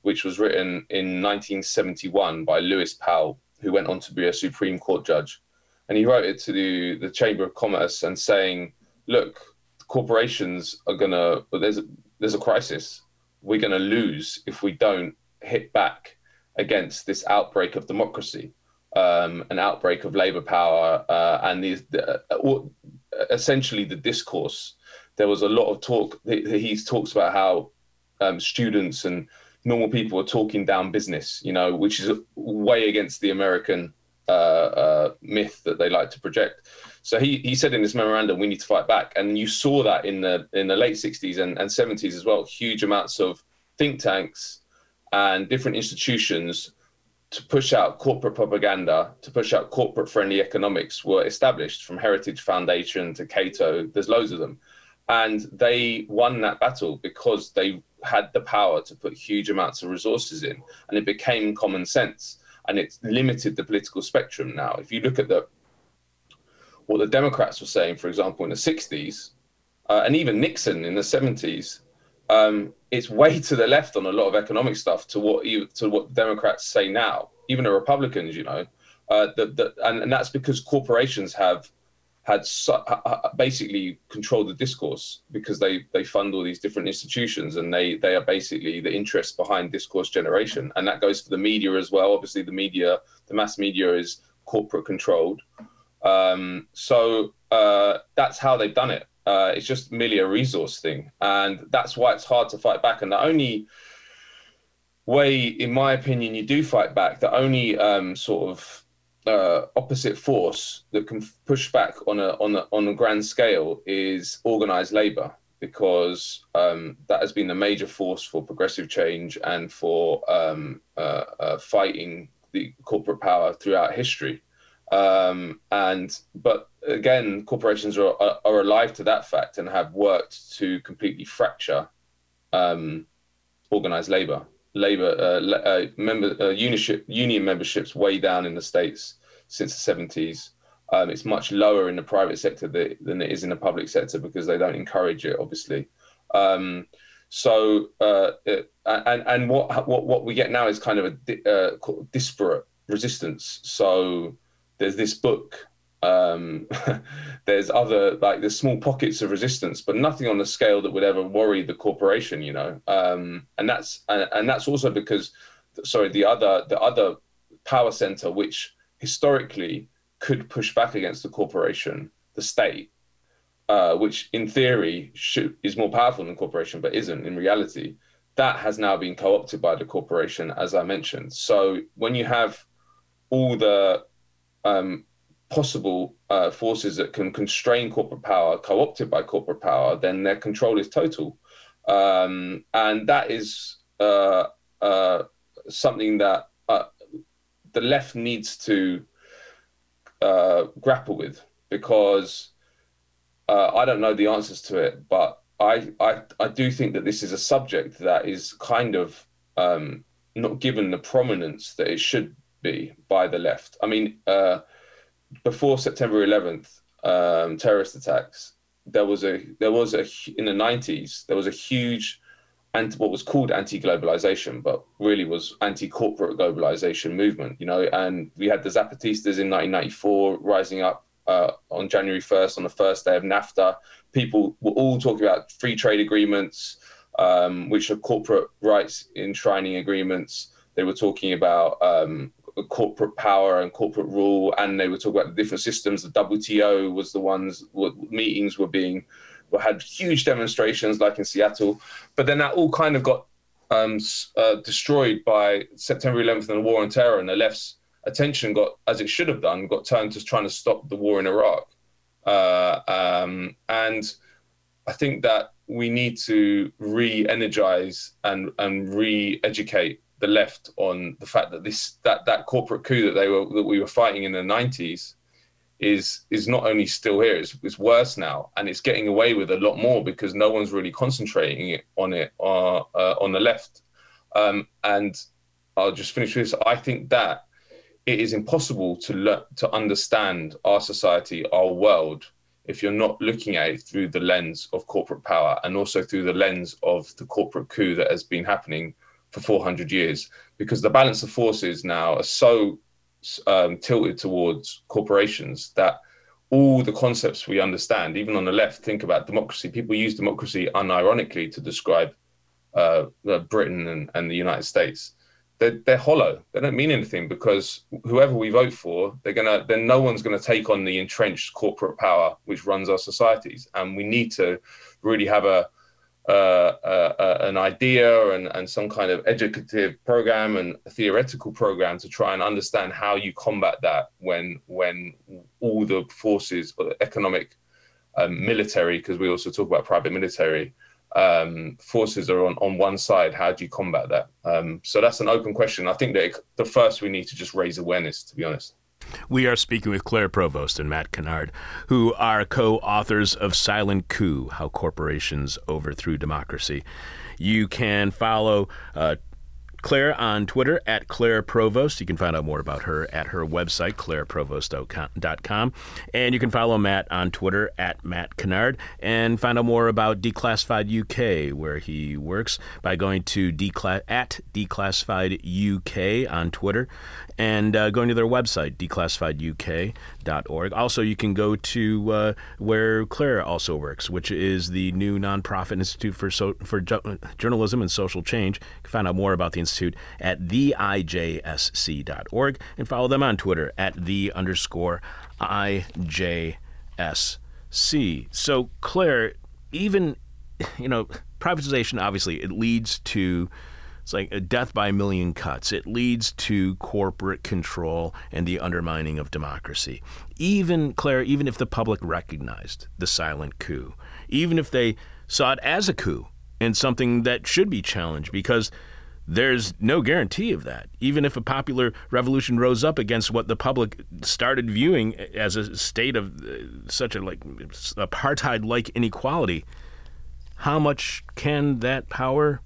which was written in 1971 by Lewis Powell, who went on to be a Supreme Court judge. And he wrote it to the, the Chamber of Commerce and saying, look, corporations are gonna there's a, there's a crisis. We're gonna lose if we don't hit back against this outbreak of democracy, um, an outbreak of labor power, uh, and these the, uh, essentially the discourse. There was a lot of talk. He talks about how um, students and normal people are talking down business, you know, which is way against the American uh, uh, myth that they like to project. So he, he said in this memorandum, we need to fight back. And you saw that in the in the late 60s and, and 70s as well, huge amounts of think tanks and different institutions to push out corporate propaganda, to push out corporate friendly economics were established from Heritage Foundation to Cato. There's loads of them. And they won that battle because they had the power to put huge amounts of resources in and it became common sense and it limited the political spectrum now. If you look at the what the Democrats were saying, for example, in the 60s, uh, and even Nixon in the 70s, um, it's way to the left on a lot of economic stuff to what you to what Democrats say now, even the Republicans, you know, uh, that, that and, and that's because corporations have had su- basically controlled the discourse because they they fund all these different institutions and they they are basically the interest behind discourse generation. And that goes for the media as well. Obviously the media the mass media is corporate controlled. Um, so uh, that's how they've done it uh, it's just merely a resource thing. And that's why it's hard to fight back. And the only way in my opinion you do fight back the only um, sort of uh, opposite force that can push back on a on a on a grand scale is organized labor. Because um, that has been the major force for progressive change and for um, uh, uh, fighting the corporate power throughout history. Um, and but again, corporations are, are, are alive to that fact and have worked to completely fracture um, organized labor labor uh, uh, member uh, union memberships way down in the states since the 70s. Um, it's much lower in the private sector than it is in the public sector because they don't encourage it, obviously. Um, so uh, it, and and what what what we get now is kind of a uh, disparate resistance. So there's this book. Um, there's other like there's small pockets of resistance, but nothing on the scale that would ever worry the corporation, you know. Um, and that's and, and that's also because sorry the other the other power center which historically could push back against the corporation, the state, uh, which in theory should, is more powerful than corporation, but isn't in reality. That has now been co-opted by the corporation, as I mentioned. So when you have all the um, possible uh, forces that can constrain corporate power co-opted by corporate power, then their control is total, um, and that is uh, uh something that uh, the left needs to uh, grapple with because uh, I don't know the answers to it, but I, I I do think that this is a subject that is kind of um, not given the prominence that it should be by the left. I mean, uh, before September 11th, um, terrorist attacks, there was a there was a in the 90s there was a huge and what was called anti-globalization, but really was anti-corporate globalization movement. You know, and we had the Zapatistas in 1994 rising up uh, on January 1st, on the first day of NAFTA. People were all talking about free trade agreements, um, which are corporate rights enshrining agreements. They were talking about um, corporate power and corporate rule, and they were talking about the different systems. The WTO was the ones where meetings were being had huge demonstrations like in Seattle, but then that all kind of got um, uh, destroyed by September 11th and the war on terror, and the left's attention got, as it should have done, got turned to trying to stop the war in Iraq. Uh, um, and I think that we need to re-energize and and re-educate the left on the fact that this that that corporate coup that they were that we were fighting in the 90s is is not only still here, it's, it's worse now, and it's getting away with a lot more because no one's really concentrating it on it uh, uh, on the left. Um, and I'll just finish with this. I think that it is impossible to le- to understand our society, our world, if you're not looking at it through the lens of corporate power and also through the lens of the corporate coup that has been happening for 400 years. Because the balance of forces now are so um, tilted towards corporations that all the concepts we understand, even on the left, think about democracy. People use democracy unironically to describe uh, Britain and, and, the United States. They're, they're, hollow. They don't mean anything because whoever we vote for, they're gonna. Then no one's gonna take on the entrenched corporate power which runs our societies, and we need to really have a uh, uh, uh, an idea and, and some kind of educative program and theoretical program to try and understand how you combat that when when all the forces, economic, um, military, because we also talk about private military um, forces are on, on one side. How do you combat that? Um, so that's an open question. I think that it, the first we need to just raise awareness, to be honest. We are speaking with Claire Provost and Matt Kennard, who are co authors of Silent Coup How Corporations Overthrew Democracy. You can follow uh, Claire on Twitter at Claire Provost. You can find out more about her at her website, claireprovost.com. And you can follow Matt on Twitter at Matt Kennard and find out more about Declassified UK, where he works, by going to decla- at Declassified UK on Twitter and uh, going to their website, declassifieduk.org. Also, you can go to uh, where Claire also works, which is the new nonprofit Institute for, so- for Ju- Journalism and Social Change. You can find out more about the Institute at theijsc.org and follow them on Twitter at the underscore IJSC. So, Claire, even, you know, privatization, obviously, it leads to it's like a death by a million cuts. It leads to corporate control and the undermining of democracy. Even, Claire, even if the public recognized the silent coup, even if they saw it as a coup and something that should be challenged, because there's no guarantee of that. Even if a popular revolution rose up against what the public started viewing as a state of uh, such a like apartheid-like inequality, how much can that power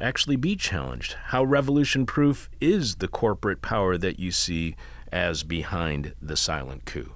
actually be challenged? How revolution proof is the corporate power that you see as behind the silent coup?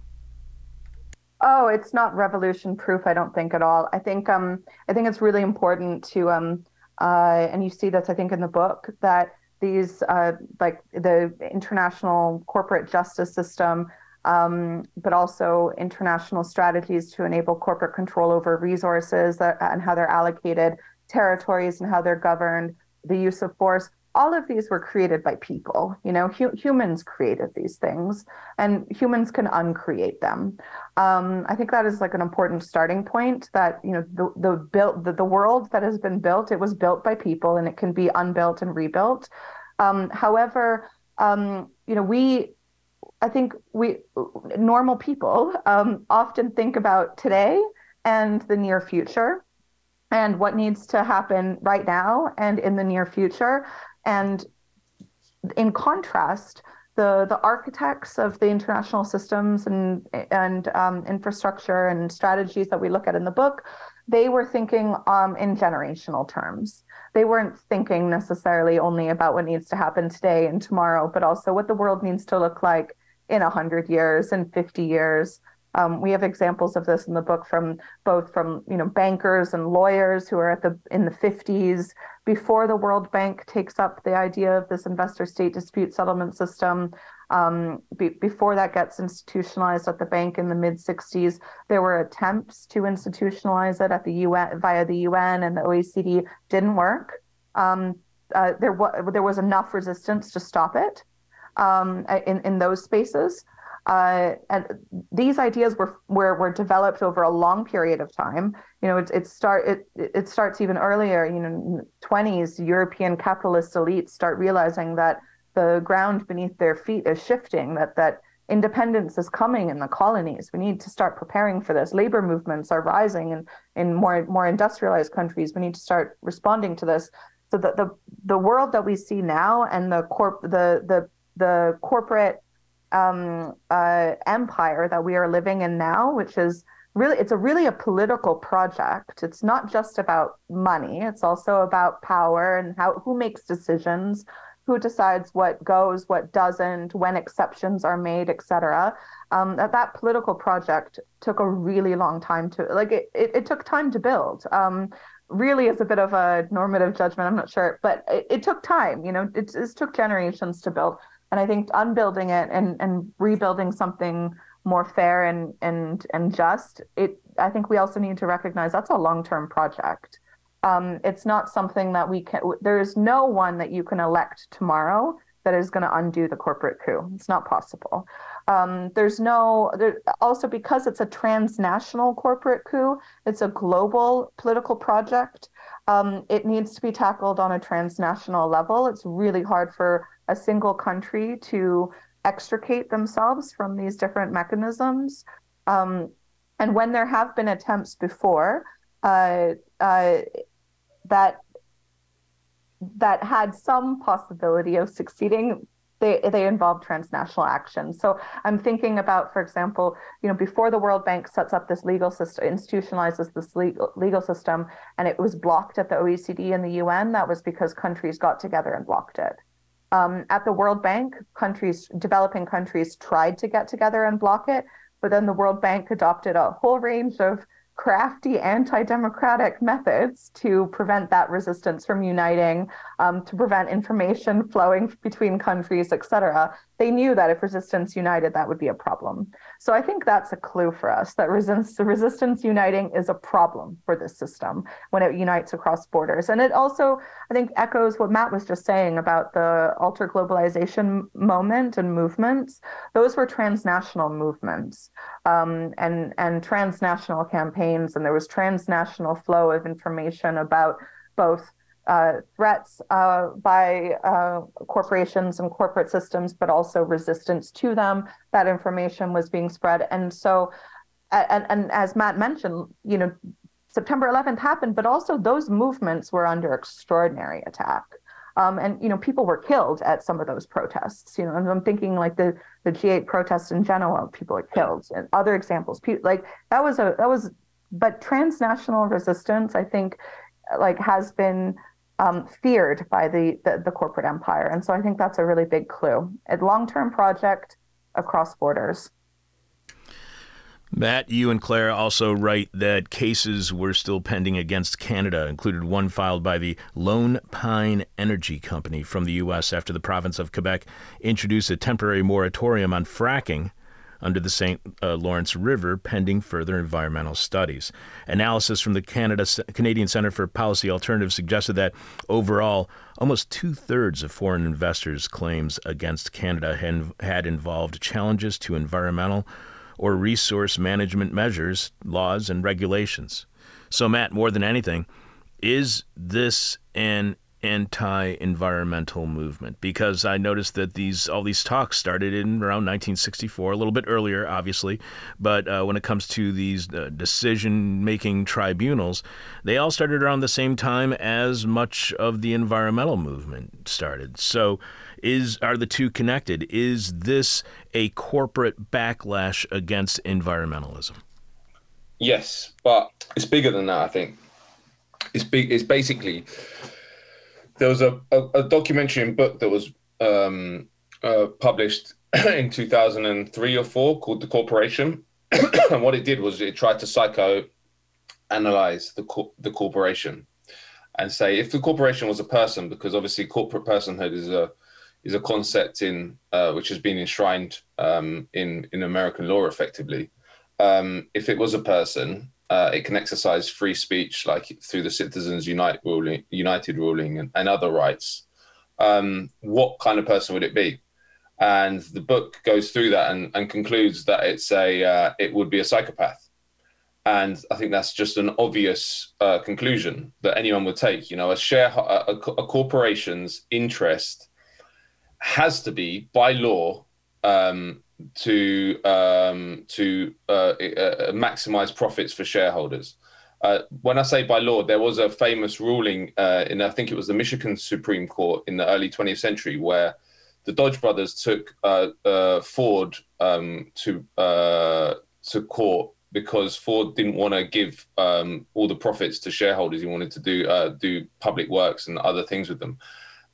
Oh, it's not revolution proof. I don't think at all. I think um, I think it's really important to um, uh, and you see this I think in the book that these uh, like the international corporate justice system, um, but also international strategies to enable corporate control over resources that, and how they're allocated, territories and how they're governed, the use of force all of these were created by people. You know hu- humans created these things and humans can uncreate them. Um, i think that is like an important starting point that you know the the built the, the world that has been built it was built by people and it can be unbuilt and rebuilt. Um, however um, you know we i think we normal people um, often think about today and the near future and what needs to happen right now and in the near future and in contrast, the the architects of the international systems and and um, infrastructure and strategies that we look at in the book, they were thinking um, in generational terms. They weren't thinking necessarily only about what needs to happen today and tomorrow, but also what the world needs to look like in hundred years and fifty years. Um, we have examples of this in the book from both from you know bankers and lawyers who are at the in the 50s before the World Bank takes up the idea of this investor state dispute settlement system. Um, be, before that gets institutionalized at the bank in the mid 60s, there were attempts to institutionalize it at the UN via the UN and the OECD didn't work. Um, uh, there, was there was enough resistance to stop it um, in in those spaces. Uh, and these ideas were, were were developed over a long period of time. You know, it, it start it it starts even earlier. You know, twenties European capitalist elites start realizing that the ground beneath their feet is shifting. That that independence is coming in the colonies. We need to start preparing for this. Labor movements are rising in in more more industrialized countries. We need to start responding to this. So the the the world that we see now and the corp the the the corporate um, uh, empire that we are living in now, which is really it's a really a political project. It's not just about money. It's also about power and how who makes decisions, who decides what goes, what doesn't, when exceptions are made, etc. Um, that that political project took a really long time to like it. It, it took time to build. Um, really is a bit of a normative judgment. I'm not sure, but it, it took time. You know, it, it took generations to build. And I think unbuilding it and, and rebuilding something more fair and and and just, it I think we also need to recognize that's a long term project. Um, it's not something that we can. There is no one that you can elect tomorrow that is going to undo the corporate coup. It's not possible. Um, there's no. There, also, because it's a transnational corporate coup, it's a global political project. Um, it needs to be tackled on a transnational level. It's really hard for a single country to extricate themselves from these different mechanisms. Um, and when there have been attempts before uh, uh, that that had some possibility of succeeding, they they involve transnational action. So I'm thinking about, for example, you know, before the World Bank sets up this legal system, institutionalizes this legal legal system, and it was blocked at the OECD and the UN. That was because countries got together and blocked it. Um, at the World Bank, countries, developing countries, tried to get together and block it, but then the World Bank adopted a whole range of crafty anti-democratic methods to prevent that resistance from uniting, um, to prevent information flowing between countries, etc. They knew that if resistance united, that would be a problem. So I think that's a clue for us that resistance, resistance uniting is a problem for this system when it unites across borders. And it also, I think, echoes what Matt was just saying about the alter globalization moment and movements. Those were transnational movements um, and and transnational campaigns, and there was transnational flow of information about both uh, threats uh, by uh, corporations and corporate systems, but also resistance to them. That information was being spread, and so, and, and as Matt mentioned, you know, September 11th happened, but also those movements were under extraordinary attack. Um, and you know, people were killed at some of those protests. You know, and I'm thinking like the the G8 protests in Genoa, people were killed, and other examples. Like that was a that was, but transnational resistance, I think, like has been um, feared by the, the, the corporate empire, and so I think that's a really big clue. A long term project across borders. Matt, you and Claire also write that cases were still pending against Canada, included one filed by the Lone Pine Energy Company from the U.S. after the province of Quebec introduced a temporary moratorium on fracking under the St. Uh, Lawrence River pending further environmental studies. Analysis from the Canada, Canadian Centre for Policy Alternatives suggested that overall, almost two thirds of foreign investors' claims against Canada had, had involved challenges to environmental or resource management measures, laws, and regulations. So, Matt, more than anything, is this an anti-environmental movement? Because I noticed that these all these talks started in around 1964, a little bit earlier, obviously, but uh, when it comes to these uh, decision-making tribunals, they all started around the same time as much of the environmental movement started. So is are the two connected? Is this a corporate backlash against environmentalism? Yes, but it's bigger than that. I think it's big. It's basically there was a, a, a documentary and book that was um, uh, published in 2003 or four called The Corporation, and what it did was it tried to psychoanalyze the co- the corporation and say if the corporation was a person, because obviously corporate personhood is a is a concept in uh, which has been enshrined um, in in American law effectively. Um, if it was a person, uh, it can exercise free speech like through the Citizens ruling, United ruling, and, and other rights. Um, what kind of person would it be? And the book goes through that and, and concludes that it's a uh, it would be a psychopath. And I think that's just an obvious uh, conclusion that anyone would take. You know, a share a, a corporation's interest has to be by law um, to um, to uh, uh, maximize profits for shareholders. Uh, when I say by law, there was a famous ruling uh, in I think it was the Michigan Supreme Court in the early 20th century where the Dodge brothers took uh, uh, Ford um, to to court because Ford didn't want to give um, all the profits to shareholders. He wanted to do do public works and other things with them.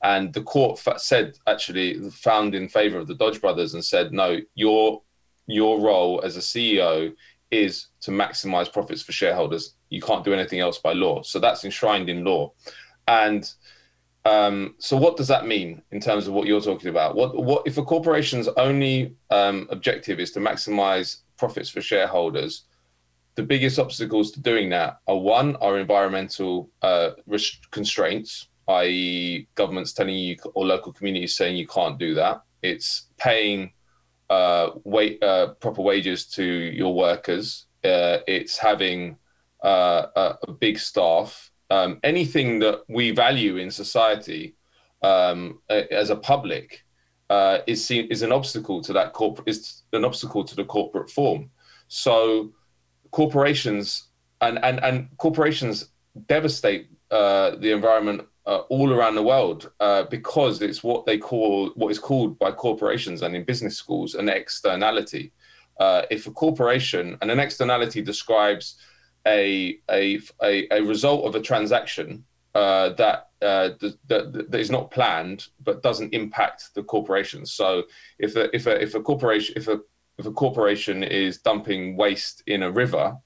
And the court said, actually, found in favor of the Dodge brothers and said, no, your your role as a CEO is to maximize profits for shareholders. You can't do anything else by law. So that's enshrined in law. And um, so, what does that mean in terms of what you're talking about? What, what if a corporation's only um, objective is to maximize profits for shareholders? The biggest obstacles to doing that are one, are environmental uh, constraints, i.e., governments telling you or local communities saying you can't do that. It's paying uh, wait, uh, proper wages to your workers. Uh, it's having uh, a, a, big staff. Um, anything that we value in society um, as a public uh, is seen is an obstacle to that corporate is an obstacle to the corporate form. So corporations and and and corporations devastate uh, the environment uh, all around the world uh, because it's what they call what is called by corporations and in business schools an externality. Uh, if a corporation and an externality describes a a a, a result of a transaction uh, that, uh, that that is not planned but doesn't impact the corporation. So if a if a if a corporation if a if a corporation is dumping waste in a river,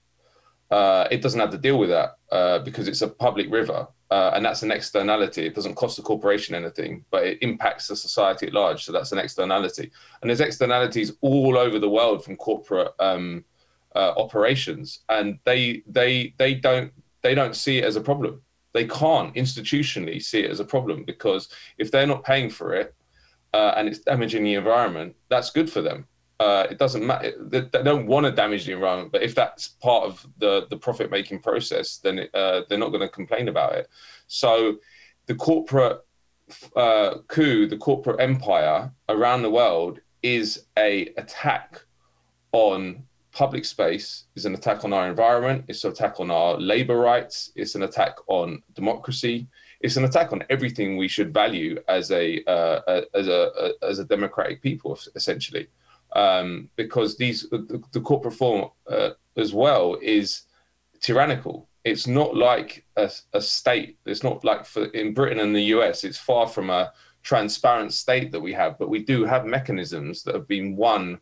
uh, it doesn't have to deal with that because it's a public river. Uh, and that's an externality. It doesn't cost the corporation anything, but it impacts the society at large. So that's an externality. And there's externalities all over the world from corporate um, uh, operations, and they they they don't they don't see it as a problem. They can't institutionally see it as a problem because if they're not paying for it uh, and it's damaging the environment, that's good for them. Uh, it doesn't matter. They, don't want to damage the environment, but if that's part of the the profit making process, then it, uh, they're not going to complain about it. So, the corporate uh, coup, the corporate empire around the world, is a attack on public space. Is an attack on our environment. It's an attack on our labor rights. It's an attack on democracy. It's an attack on everything we should value as a uh, as a as a democratic people, essentially um, because these the, the corporate form uh, as well is tyrannical. It's not like a, a, state. It's not like for in Britain and the US. It's far from a transparent state that we have, but we do have mechanisms that have been won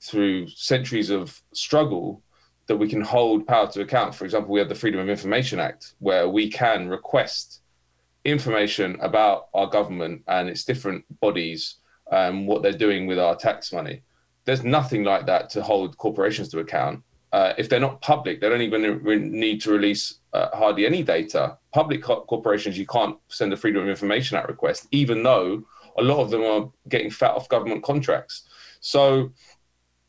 through centuries of struggle that we can hold power to account. For example, we have the Freedom of Information Act, where we can request information about our government and its different bodies and what they're doing with our tax money. There's nothing like that to hold corporations to account. Uh, if they're not public, they don't even re- need to release uh, hardly any data. Public co- corporations, you can't send a Freedom of Information Act request, even though a lot of them are getting fat off government contracts. So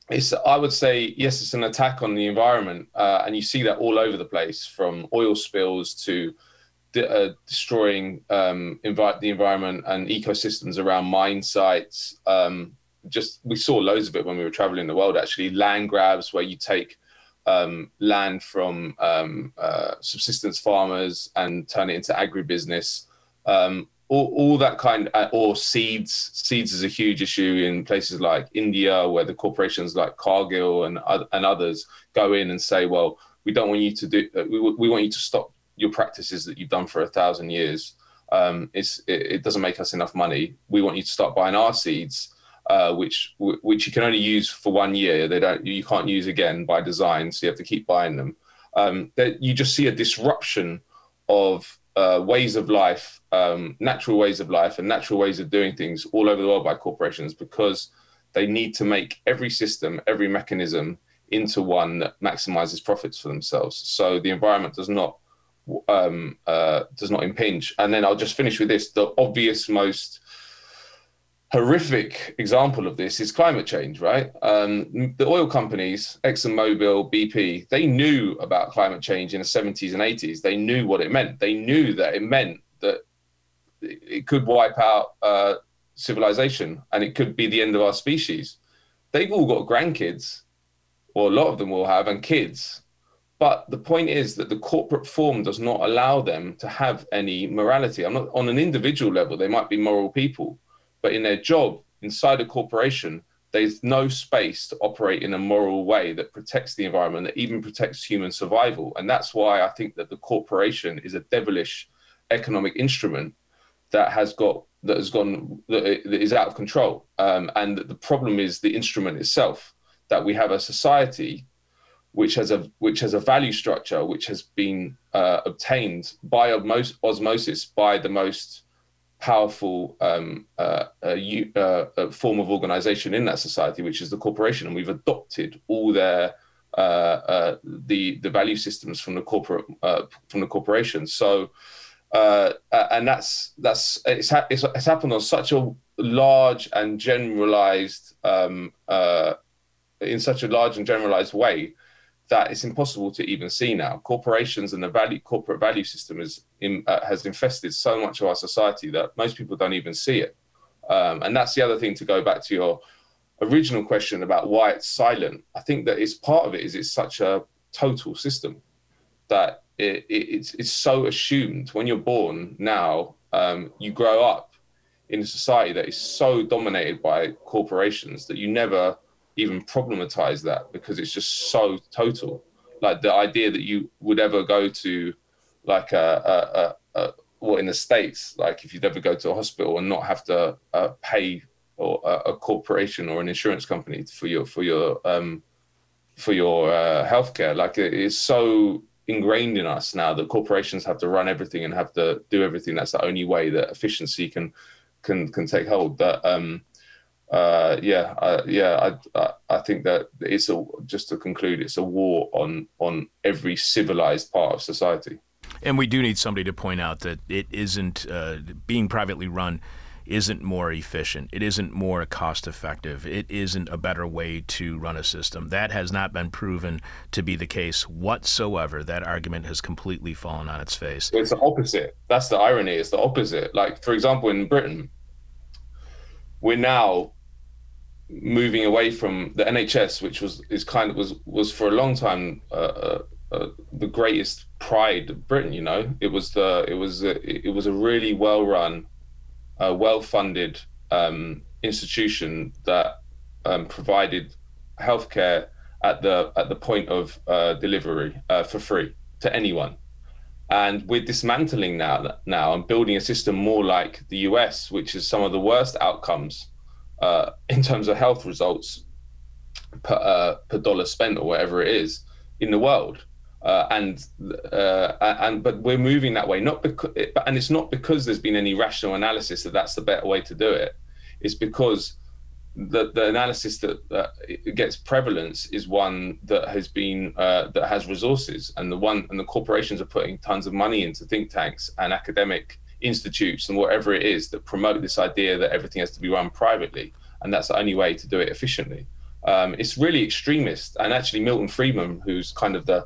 it's, I would say, yes, it's an attack on the environment, uh, and you see that all over the place, from oil spills to de- uh, destroying um, invite the environment and ecosystems around mine sites. Um, just we saw loads of it when we were traveling the world. Actually, land grabs where you take um, land from um, uh, subsistence farmers and turn it into agribusiness. Um, all, all, that kind, uh, or seeds. Seeds is a huge issue in places like India, where the corporations like Cargill and and others go in and say, "Well, we don't want you to do. Uh, we, we want you to stop your practices that you've done for a thousand years. Um, it, it, doesn't make us enough money. We want you to start buying our seeds uh, which which you can only use for one year. They don't you can't use again by design, so you have to keep buying them. Um, that you just see a disruption of uh, ways of life, um, natural ways of life, and natural ways of doing things all over the world by corporations because they need to make every system, every mechanism into one that maximizes profits for themselves. So the environment does not um, uh, does not impinge. And then I'll just finish with this: the obvious, most horrific example of this is climate change, right? Um, the oil companies, ExxonMobil, BP, they knew about climate change in the 70s and 80s. They knew what it meant. They knew that it meant that it could wipe out uh, civilization and it could be the end of our species. They've all got grandkids, or a lot of them will have, and kids. But the point is that the corporate form does not allow them to have any morality. I'm not on an individual level, they might be moral people but in their job inside a corporation, there's no space to operate in a moral way that protects the environment, that even protects human survival. And that's why I think that the corporation is a devilish economic instrument that has got that has gone that is out of control. Um, and the problem is the instrument itself. That we have a society which has a which has a value structure which has been uh, obtained by osmosis by the most powerful um, uh, uh, uh, form of organization in that society, which is the corporation, and we've adopted all their uh, uh, the the value systems from the corporate uh, from the corporation. So, and that's that's it's, ha- it's, it's happened on such a large and generalized um, in such a large and generalized way that it's impossible to even see now. Corporations and the value corporate value system is in, uh, has infested so much of our society that most people don't even see it. Um, and that's the other thing to go back to your original question about why it's silent. I think that it's part of it is it's such a total system that it, it, it's it's so assumed when you're born now. um, you grow up in a society that is so dominated by corporations that you never even problematize that because it's just so total. Like the idea that you would ever go to like a, a, a, a well in the states, like if you'd ever go to a hospital and not have to uh, pay or a, a, corporation or an insurance company for your for your um, for your uh, healthcare, like it is so ingrained in us now that corporations have to run everything and have to do everything. That's the only way that efficiency can can can take hold. That um, uh, yeah, uh, yeah, I, I think that it's a just to conclude, it's a war on on every civilized part of society. And we do need somebody to point out that it isn't uh, being privately run isn't more efficient. It isn't more cost effective. It isn't a better way to run a system. That has not been proven to be the case whatsoever. That argument has completely fallen on its face. It's the opposite. That's the irony. It's the opposite. Like, for example, in Britain, we're now moving away from the NHS, which was is kind of was was for a long time uh, uh, uh, the greatest pride of Britain. You know, it was the it was a, it was a really well run, uh, well funded um, institution that um, provided healthcare at the at the point of uh, delivery uh, for free to anyone. And we're dismantling now now and building a system more like the US, which is some of the worst outcomes uh, in terms of health results per, uh, per dollar spent or whatever it is in the world. Uh, and uh, and but we're moving that way, not because and it's not because there's been any rational analysis that that's the better way to do it. It's because the the analysis that, gets prevalence is one that has been uh, that has resources, and the one and the corporations are putting tons of money into think tanks and academic institutes and whatever it is that promote this idea that everything has to be run privately, and that's the only way to do it efficiently. Um, it's really extremist, and actually Milton Friedman, who's kind of the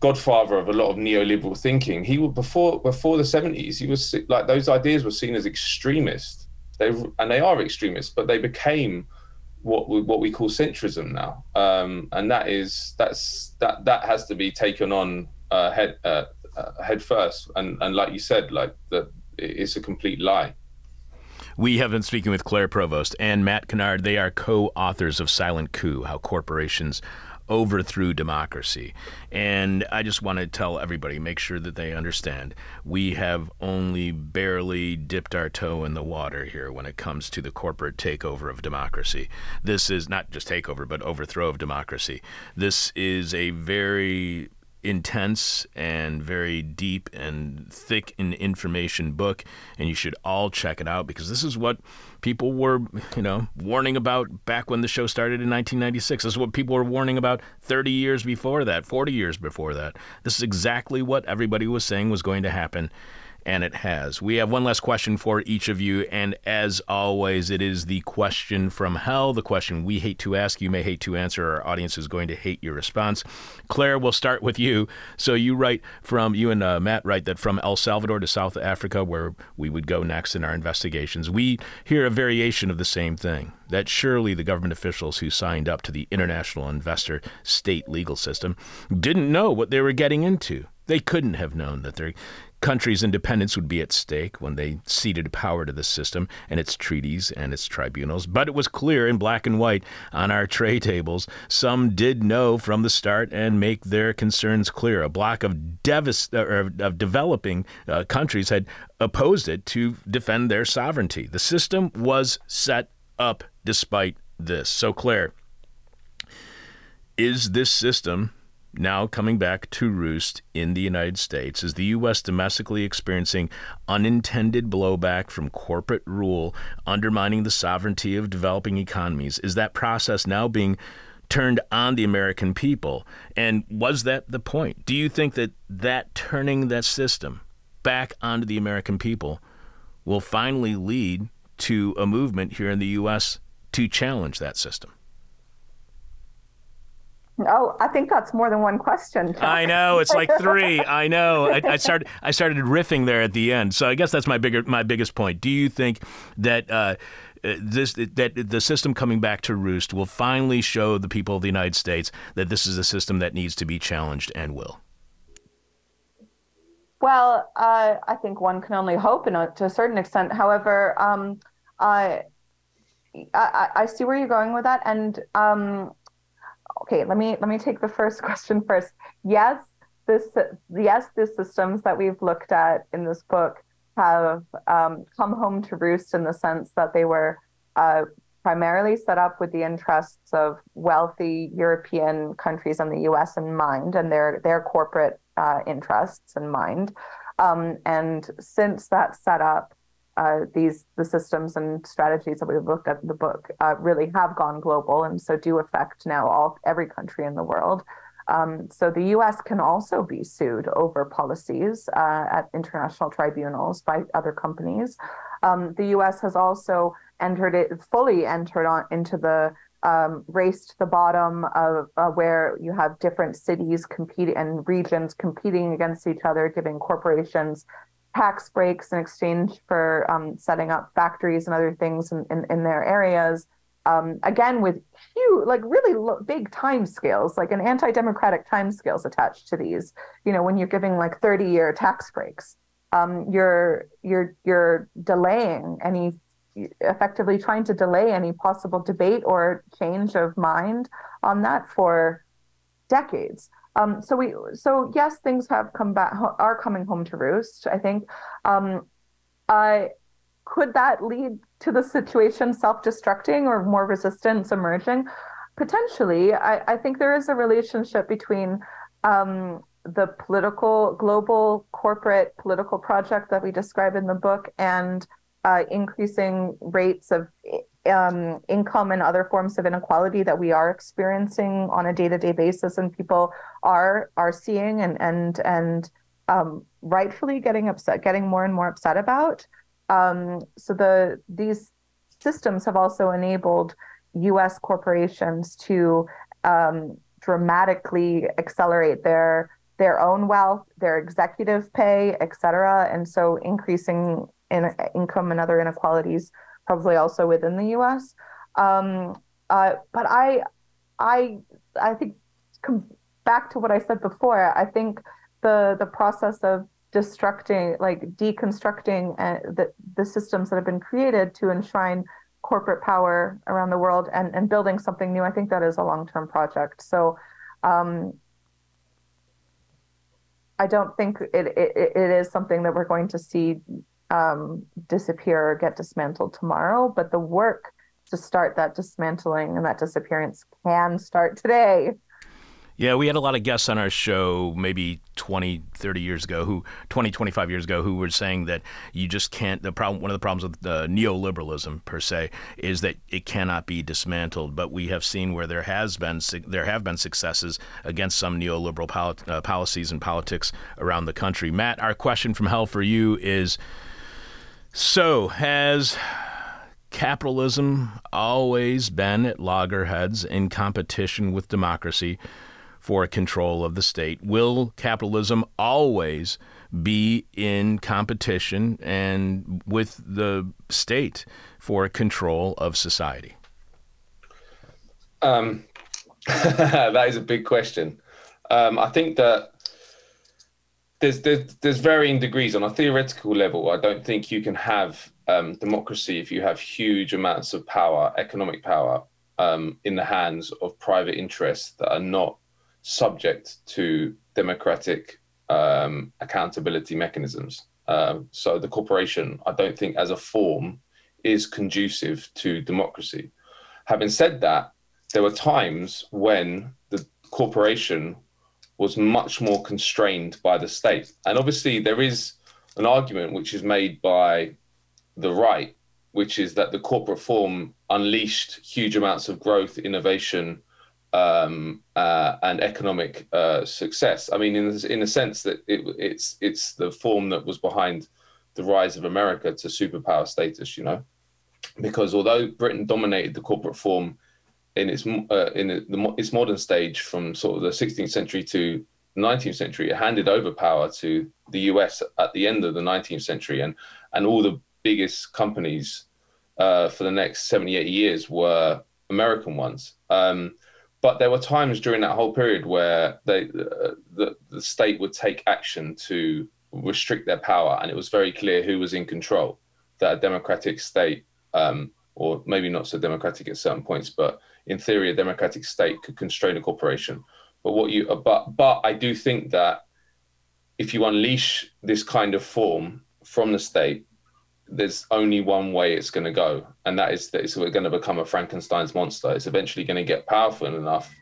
godfather of a lot of neoliberal thinking, he would before before the seventies. He was like those ideas were seen as extremist. They and they are extremists, but they became what we, what we call centrism now, um, and that is that's that that has to be taken on uh, head uh, uh, head first. And and like you said, like the it's a complete lie. We have been speaking with Claire Provost and Matt Kennard. They are co-authors of Silent Coup: How Corporations overthrew democracy. And I just want to tell everybody, make sure that they understand, we have only barely dipped our toe in the water here when it comes to the corporate takeover of democracy. This is not just takeover, but overthrow of democracy. This is a very intense and very deep and thick in information book and you should all check it out because this is what people were you know warning about back when the show started in 1996 this is what people were warning about 30 years before that 40 years before that. This is exactly what everybody was saying was going to happen and it has. We have one last question for each of you, and as always, it is the question from hell, the question we hate to ask, you may hate to answer, our audience is going to hate your response. Claire, we'll start with you. So you write from, you and uh, Matt write that from El Salvador to South Africa, where we would go next in our investigations, we hear a variation of the same thing that surely the government officials who signed up to the international investor state legal system didn't know what they were getting into. They couldn't have known that their country's independence would be at stake when they ceded power to the system and its treaties and its tribunals. But it was clear in black and white on our tray tables. Some did know from the start and make their concerns clear. A block of, devast- of developing uh, countries had opposed it to defend their sovereignty. The system was set up despite this. So, Claire, is this system now coming back to roost in the United States? Is the U.S. domestically experiencing unintended blowback from corporate rule, undermining the sovereignty of developing economies? Is that process now being turned on the American people? And was that the point? Do you think that that turning that system back onto the American people will finally lead to a movement here in the U.S. to challenge that system? Oh, I think that's more than one question. I know it's like three. I know. I, I, started. I started riffing there at the end. So I guess that's my bigger, my biggest point. Do you think that uh, this that the system coming back to roost will finally show the people of the United States that this is a system that needs to be challenged and will? Well, uh, I think one can only hope, and to a certain extent. However, um, I, I, I see where you're going with that, and um, okay, let me let me take the first question first. Yes, this yes, the systems that we've looked at in this book have um, come home to roost in the sense that they were uh, primarily set up with the interests of wealthy European countries and the U.S. in mind, and their their corporate uh, interests in mind. Um, and since that setup, uh, these the systems and strategies that we've looked at in the book uh, really have gone global, and so do affect now all every country in the world. Um, so the U.S. can also be sued over policies uh, at international tribunals by other companies. Um, the U.S. has also entered it fully entered on into the um, race to the bottom of uh, where you have different cities competing and regions competing against each other, giving corporations tax breaks in exchange for um, setting up factories and other things in, in, in their areas. Um, again, with huge, like really lo- big time scales, like an anti-democratic time scales attached to these. You know, when you're giving like 30-year tax breaks, um, you're you're you're delaying any effectively trying to delay any possible debate or change of mind on that for decades. Um, so we, so yes, things have come back, are coming home to roost. I think. Um, I could that lead to the situation self-destructing or more resistance emerging? Potentially, I, I think there is a relationship between um, the political, global, corporate political project that we describe in the book and uh, increasing rates of um, income and other forms of inequality that we are experiencing on a day-to-day basis, and people are are seeing and and and um, rightfully getting upset, getting more and more upset about. Um, so the these systems have also enabled U.S. corporations to um, dramatically accelerate their their own wealth, their executive pay, et cetera, and so increasing in income and other inequalities, probably also within the U.S. Um, uh, but I, I, I think back to what I said before. I think the the process of destructing, like deconstructing uh, the the systems that have been created to enshrine corporate power around the world and and building something new. I think that is a long term project. So. Um, I don't think it, it, it is something that we're going to see um, disappear or get dismantled tomorrow, but the work to start that dismantling and that disappearance can start today. Yeah, we had a lot of guests on our show maybe 20, 30 years ago, who 20, 25 years ago, who were saying that you just can't. The problem, one of the problems with uh, neoliberalism per se, is that it cannot be dismantled. But we have seen where there has been there have been successes against some neoliberal uh, policies and politics around the country. Matt, our question from hell for you is so, has capitalism always been at loggerheads in competition with democracy for control of the state? Will capitalism always be in competition and with the state for control of society? Um, that is a big question. Um, I think that there's, there's there's varying degrees on a theoretical level. I don't think you can have um, democracy if you have huge amounts of power, economic power, um, in the hands of private interests that are not subject to democratic um, accountability mechanisms. Um, so the corporation, I don't think, as a form, is conducive to democracy. Having said that, there were times when the corporation was much more constrained by the state. And obviously, there is an argument which is made by the right, which is that the corporate form unleashed huge amounts of growth, innovation, um, uh, and economic uh, success. I mean, in in a sense that it, it's it's the form that was behind the rise of America to superpower status. You know, because although Britain dominated the corporate form in its uh, in the, its modern stage from sort of the 16th century to the 19th century, it handed over power to the US at the end of the 19th century, and and all the biggest companies uh, for the next 70, 80 years were American ones. Um, but there were times during that whole period where they, uh, the, the state would take action to restrict their power, and it was very clear who was in control. That a democratic state, um, or maybe not so democratic at certain points, but in theory, a democratic state could constrain a corporation. But what you, but but I do think that if you unleash this kind of form from the state, there's only one way it's going to go, and that is that it's going to become a Frankenstein's monster. It's eventually going to get powerful enough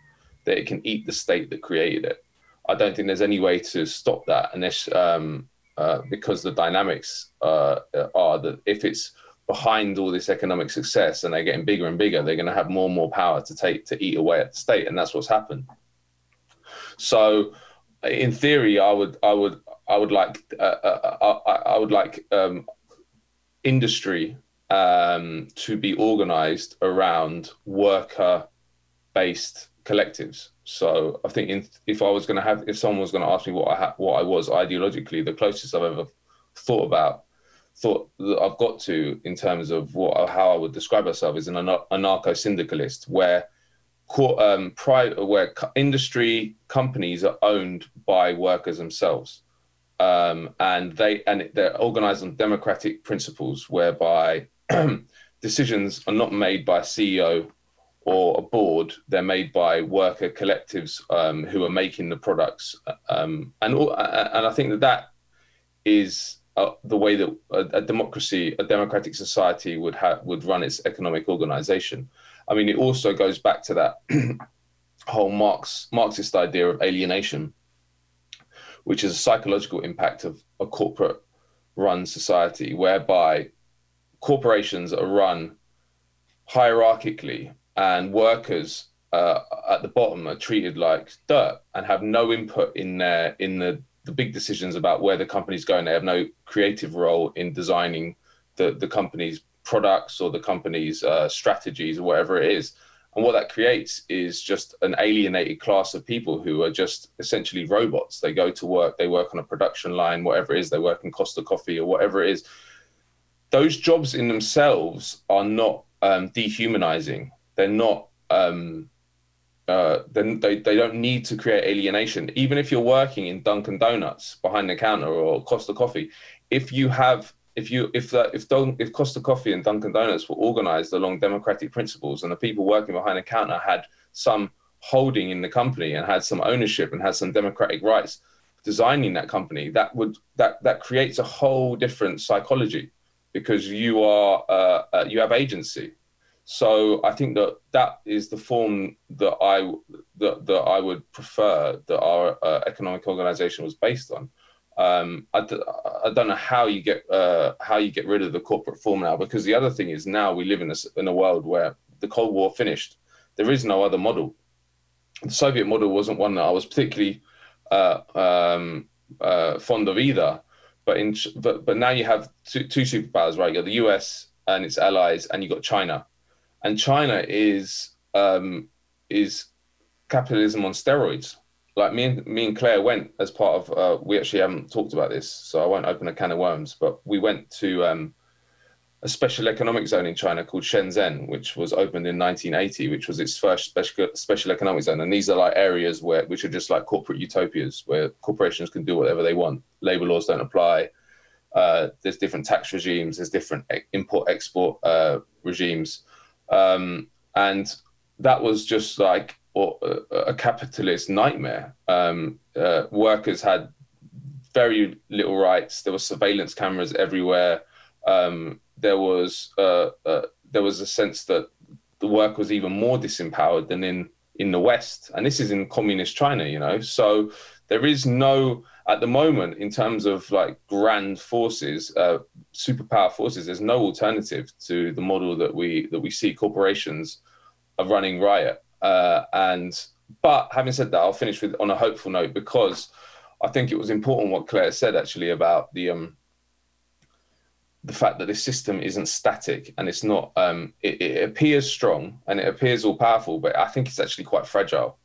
that it can eat the state that created it. I don't think there's any way to stop that unless um, uh, because the dynamics uh, are that if it's behind all this economic success and they're getting bigger and bigger, they're going to have more and more power to take to eat away at the state, and that's what's happened. So, in theory, I would I would I would like uh, uh, uh I, I, would like um, industry um, to be organized around worker based collectives. So I think in, if I was going to have, if someone was going to ask me what I ha- what I was ideologically, the closest I've ever thought about, thought that I've got to in terms of what how I would describe myself as an anarcho syndicalist, where um, where industry companies are owned by workers themselves um, and they and they're organized on democratic principles whereby decisions are not made by a CEO or a board; they're made by worker collectives um, who are making the products. Um, and and I think that that is uh, the way that a, a, democracy, a democratic society, would have would run its economic organization. I mean, it also goes back to that whole Marx Marxist idea of alienation which is a psychological impact of a corporate run society whereby corporations are run hierarchically and workers uh, at the bottom are treated like dirt and have no input in their in the the big decisions about where the company's going. They have no creative role in designing the the company's products or the company's uh, strategies or whatever it is. And what that creates is just an alienated class of people who are just essentially robots. They go to work, they work on a production line, whatever it is, they work in Costa Coffee or whatever it is. Those jobs in themselves are not um, dehumanizing. They're not. Um, uh, then they, they don't need to create alienation. Even if you're working in Dunkin' Donuts behind the counter or Costa Coffee, if you have if you if that if Don, if Costa Coffee and Dunkin' Donuts were organized along democratic principles and the people working behind the counter had some holding in the company and had some ownership and had some democratic rights designing that company that would that that creates a whole different psychology because you are uh, uh, you have agency so i think that that is the form that i that, that i would prefer that our uh, economic organization was based on um, I d- I don't know how you get uh, how you get rid of the corporate form now because the other thing is now we live in a, in a world where the Cold War finished. There is no other model. The Soviet model wasn't one that I was particularly uh, um, uh, fond of either. But in but but now you have two, two superpowers, right? You got the US and its allies, and you got China, and China is um, is capitalism on steroids like me and me and Claire went as part of. Uh, we actually haven't talked about this, so I won't open a can of worms. But we went to um, a special economic zone in China called Shenzhen, which was opened in 1980, which was its first special special economic zone. And these are like areas where which are just like corporate utopias, where corporations can do whatever they want. Labor laws don't apply. Uh, there's different tax regimes. There's different import export uh, regimes, um, and that was just like a, capitalist nightmare. Um, uh, workers had very little rights. There were surveillance cameras everywhere. Um, there was uh, uh, there was a sense that the work was even more disempowered than in in the West, and this is in communist China, you know. So there is no at the moment in terms of like grand forces, uh, superpower forces. There's no alternative to the model that we that we see corporations are running riot. Uh, and but having said that, I'll finish with on a hopeful note because I think it was important what Claire said actually about the um, the fact that this system isn't static and it's not um, it, it, appears strong and it appears all powerful, but I think it's actually quite fragile.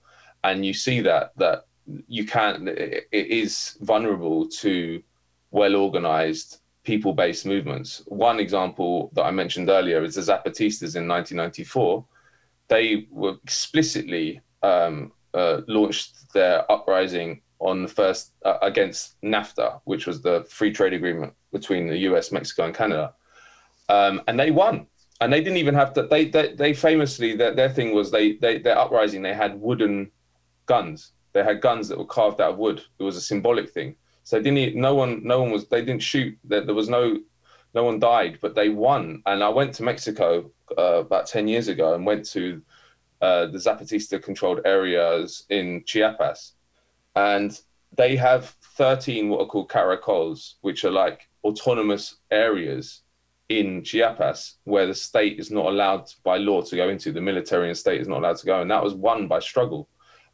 And you see that that you can it, is vulnerable to well organized people based movements. One example that I mentioned earlier is the Zapatistas in 1994 they were explicitly um, uh, launched their uprising on the first uh, against NAFTA, which was the free trade agreement between the U.S., Mexico, and Canada, um, and they won. And they didn't even have to. They they, they famously their, their thing was they they their uprising. They had wooden guns. They had guns that were carved out of wood. It was a symbolic thing. So they didn't. No one. No one was. They didn't shoot. There, there was no. No one died, but they won. And I went to Mexico uh, about ten years ago and went to uh, the Zapatista-controlled areas in Chiapas, and they have 13 what are called caracols, which are like autonomous areas in Chiapas where the state is not allowed by law to go into. The military and state is not allowed to go, and that was won by struggle.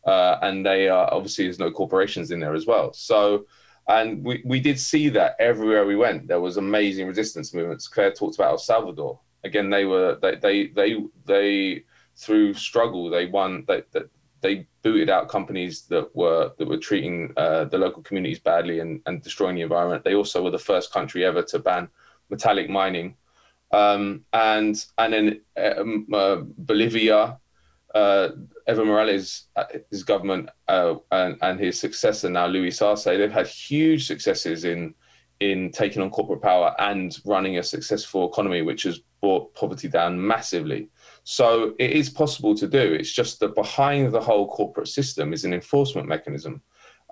Uh, and they are obviously there's no corporations in there as well. So, and we, we did see that everywhere we went. There was amazing resistance movements. Claire talked about El Salvador. Again, they were they they they they through struggle they won. They, they they booted out companies that were that were treating uh, the local communities badly and, and destroying the environment. They also were the first country ever to ban metallic mining, um, and and then um, uh, Bolivia, uh, Evo Morales, uh, his government uh, and, and his successor now Luis Arce, they've had huge successes in in taking on corporate power and running a successful economy, which has brought poverty down massively. So it is possible to do. It's just that behind the whole corporate system is an enforcement mechanism,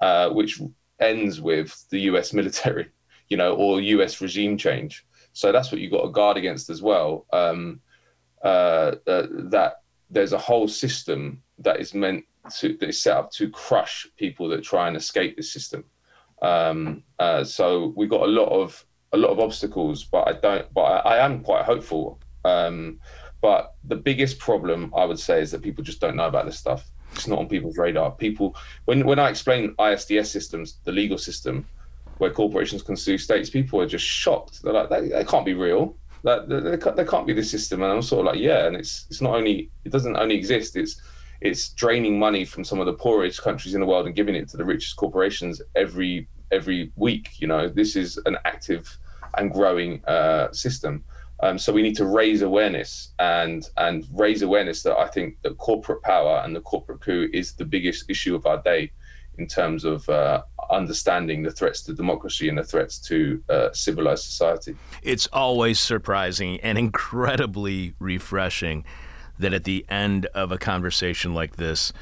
uh, which ends with the U.S. military, you know, or U.S. regime change. So that's what you've got to guard against as well. Um, uh, uh, that there's a whole system that is meant to that is set up to crush people that try and escape this system. Um, uh, so we've got a lot of a lot of obstacles, but I don't. But I, I am quite hopeful. Um, but the biggest problem I would say is that people just don't know about this stuff. It's not on people's radar. People, when when I explain ISDS systems, the legal system, where corporations can sue states, people are just shocked. They're like, that, that can't be real. That there, there can't be this system. And I'm sort of like, yeah. And it's it's not only it doesn't only exist. It's it's draining money from some of the poorest countries in the world and giving it to the richest corporations every every week. You know, this is an active and growing uh, system. Um, so we need to raise awareness and and raise awareness that I think that corporate power and the corporate coup is the biggest issue of our day in terms of uh, understanding the threats to democracy and the threats to uh, civilized society. It's always surprising and incredibly refreshing that at the end of a conversation like this,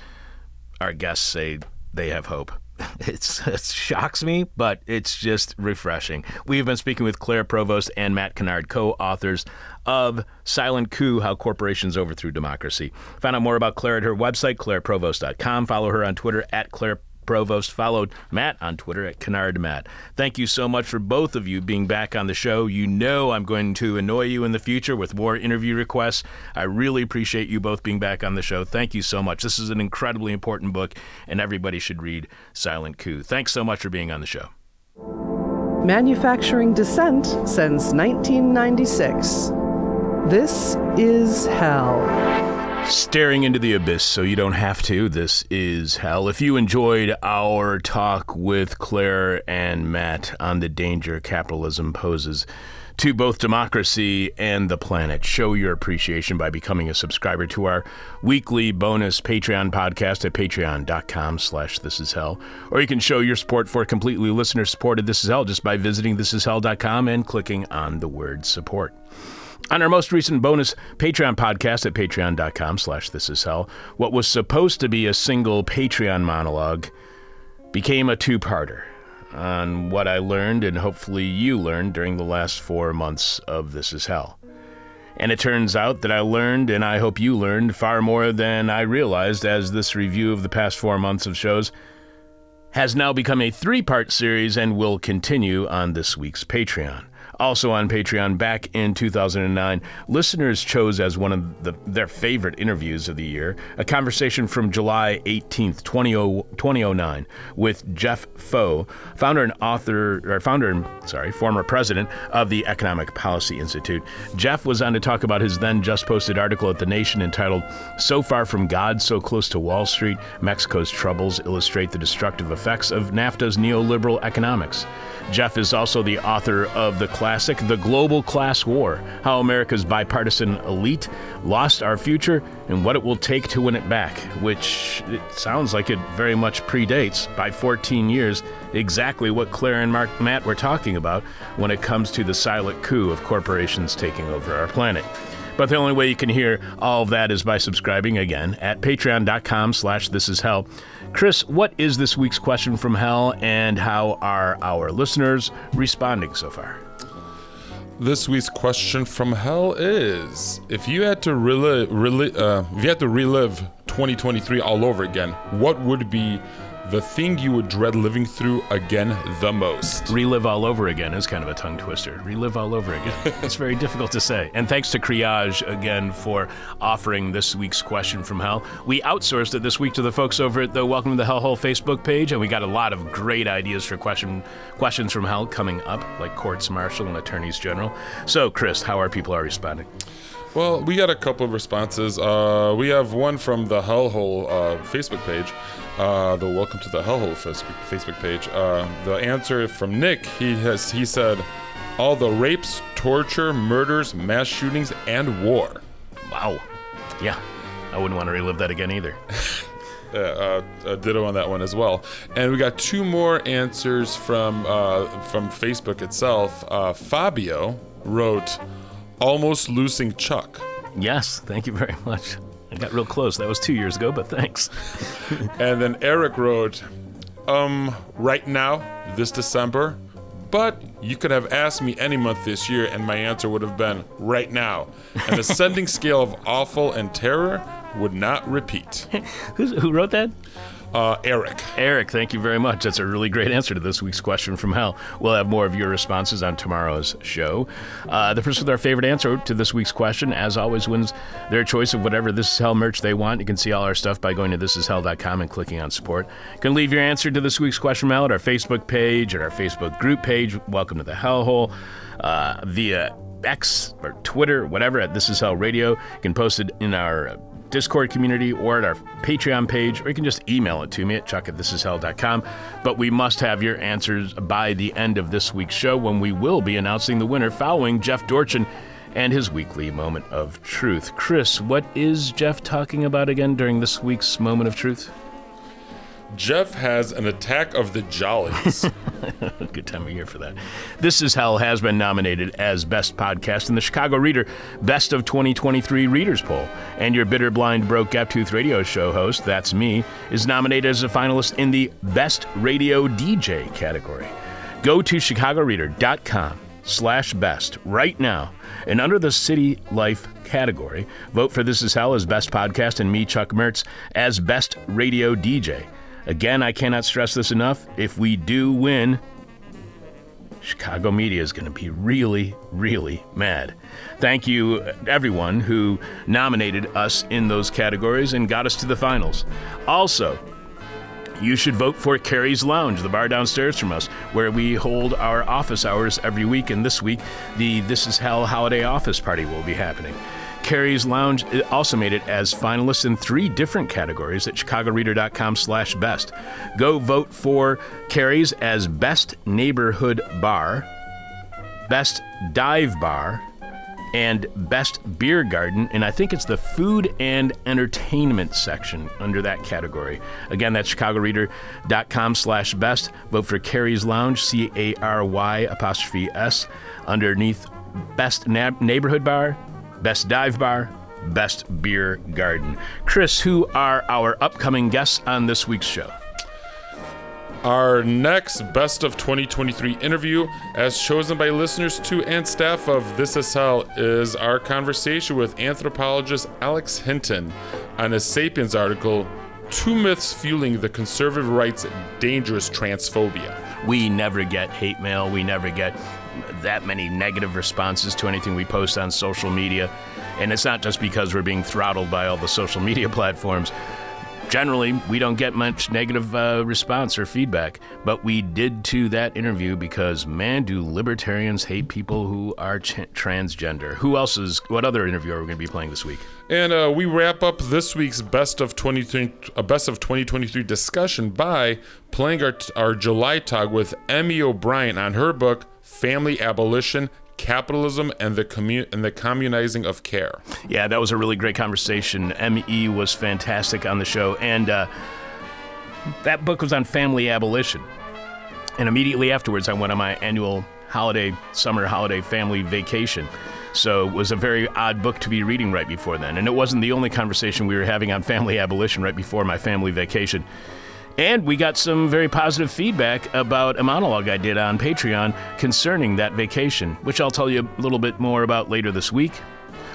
our guests say they have hope. It's, it shocks me, but it's just refreshing. We've been speaking with Claire Provost and Matt Kennard, co authors of Silent Coup How Corporations Overthrew Democracy. Find out more about Claire at her website, claireprovost.com. Follow her on Twitter at Claire Provost followed Matt on Twitter at Kennard Matt. Thank you so much for both of you being back on the show. You know I'm going to annoy you in the future with more interview requests. I really appreciate you both being back on the show. Thank you so much. This is an incredibly important book, and everybody should read Silent Coup. Thanks so much for being on the show. Manufacturing dissent since 1996. This is hell. Staring into the abyss so you don't have to. This is hell. If you enjoyed our talk with Claire and Matt on the danger capitalism poses to both democracy and the planet, show your appreciation by becoming a subscriber to our weekly bonus Patreon podcast at patreon.com slash this is hell. Or you can show your support for completely listener supported This Is Hell just by visiting thisishell.com and clicking on the word support. On our most recent bonus Patreon podcast at patreon.com slash this is hell, what was supposed to be a single Patreon monologue became a two-parter on what I learned and hopefully you learned during the last four months of This Is Hell. And it turns out that I learned, and I hope you learned, far more than I realized as this review of the past four months of shows has now become a three part series and will continue on this week's Patreon. Also on Patreon back in 2009, listeners chose as one of the, their favorite interviews of the year a conversation from July 18th, 2009 with Jeff Faux, founder and author, or founder and, sorry, former president of the Economic Policy Institute. Jeff was on to talk about his then just posted article at The Nation entitled So Far from God, So Close to Wall Street, Mexico's Troubles Illustrate the Destructive Effects of NAFTA's Neoliberal Economics. Jeff is also the author of the classic, The Global Class War How America's Bipartisan Elite Lost Our Future and What It Will Take to Win It Back, which it sounds like it very much predates by 14 years exactly what Claire and Mark, Matt were talking about when it comes to the silent coup of corporations taking over our planet. But the only way you can hear all of that is by subscribing again at patreon.com slash this is hell. Chris, what is this week's question from hell and how are our listeners responding so far? This week's question from hell is: If you had to relive, reli- uh, if you had to relive 2023 all over again, what would be the thing you would dread living through again the most? Relive all over again is kind of a tongue twister. Relive all over again. it's very difficult to say. And thanks to Criage again for offering this week's question from hell. We outsourced it this week to the folks over at the Welcome to the Hellhole Facebook page, and we got a lot of great ideas for question questions from hell coming up, like courts martial and attorneys general. So, Chris, how are people are responding? Well, we got a couple of responses. Uh, we have one from the Hellhole uh, Facebook page, uh, the Welcome to the Hellhole Facebook page. Uh, the answer from Nick, he has he said, all the rapes, torture, murders, mass shootings, and war. Wow. Yeah. I wouldn't want to relive that again either. uh, uh, ditto on that one as well. And we got two more answers from uh, from Facebook itself. Uh, Fabio wrote, "Almost losing Chuck," Yes, thank you very much. I got real close. That was two years ago, but thanks. and then Eric wrote, "Um, right now, this December." But you could have asked me any month this year, and my answer would have been right now. An ascending scale of awful and terror would not repeat. Who's, who wrote that? Uh, Eric. Eric, thank you very much. That's a really great answer to this week's question from hell. We'll have more of your responses on tomorrow's show. Uh, the person with our favorite answer to this week's question, as always, wins their choice of whatever This Is Hell merch they want. You can see all our stuff by going to thisishell.com and clicking on support. You can leave your answer to this week's question hell at our Facebook page, at our Facebook group page, Welcome to the Hellhole, uh, via X or Twitter, whatever, at This Is Hell Radio. You can post it in our Discord community or at our Patreon page, or you can just email it to me at chuck at thisishell.com. But we must have your answers by the end of this week's show when we will be announcing the winner following Jeff Dorchen and his weekly moment of truth. Chris, what is Jeff talking about again during this week's moment of truth? Jeff has an attack of the jollies. Good time of year for that. This is Hell has been nominated as Best Podcast in the Chicago Reader Best of 2023 Readers Poll. And your bitter, blind, broke, gap tooth radio show host, that's me, is nominated as a finalist in the Best Radio DJ category. Go to chicagoreader.com slash best right now and under the city life category vote for this is hell as best podcast and me chuck mertz as best radio dj Again, I cannot stress this enough. If we do win, Chicago media is going to be really, really mad. Thank you, everyone who nominated us in those categories and got us to the finals. Also, you should vote for Cary's Lounge, the bar downstairs from us, where we hold our office hours every week. And this week, the This Is Hell holiday office party will be happening. Cary's Lounge also made it as finalists in three different categories at chicagoreader.com slash best. Go vote for Cary's as Best Neighborhood Bar, Best Dive Bar, and Best Beer Garden, and I think it's the Food and Entertainment section under that category. Again, that's chicagoreader.com slash best. Vote for Cary's Lounge, C-A-R-Y apostrophe S, underneath Best Neighborhood Bar, Best Dive Bar, Best Beer Garden. Chris, who are our upcoming guests on this week's show? Our next Best of 2023 interview, as chosen by listeners to and staff of This Is Hell, is our conversation with anthropologist Alex Hinton on his Sapiens article, Two Myths Fueling the Conservative Right's Dangerous Transphobia. We never get hate mail. We never get that many negative responses to anything we post on social media. And it's not just because we're being throttled by all the social media platforms. Generally, we don't get much negative uh, response or feedback, but we did to that interview because, man, do libertarians hate people who are ch- transgender. Who else is, what other interview are we going to be playing this week? And uh, we wrap up this week's best of 20, uh, best of 2023 discussion by playing our, our July talk with M.E. O'Brien on her book family abolition, capitalism, and the and the communizing of care. Yeah, that was a really great conversation. M.E. was fantastic on the show. And uh, that book was on family abolition. And immediately afterwards, I went on my annual holiday, summer holiday family vacation. So it was a very odd book to be reading right before then. And it wasn't the only conversation we were having on family abolition right before my family vacation. And we got some very positive feedback about a monologue I did on Patreon concerning that vacation, which I'll tell you a little bit more about later this week.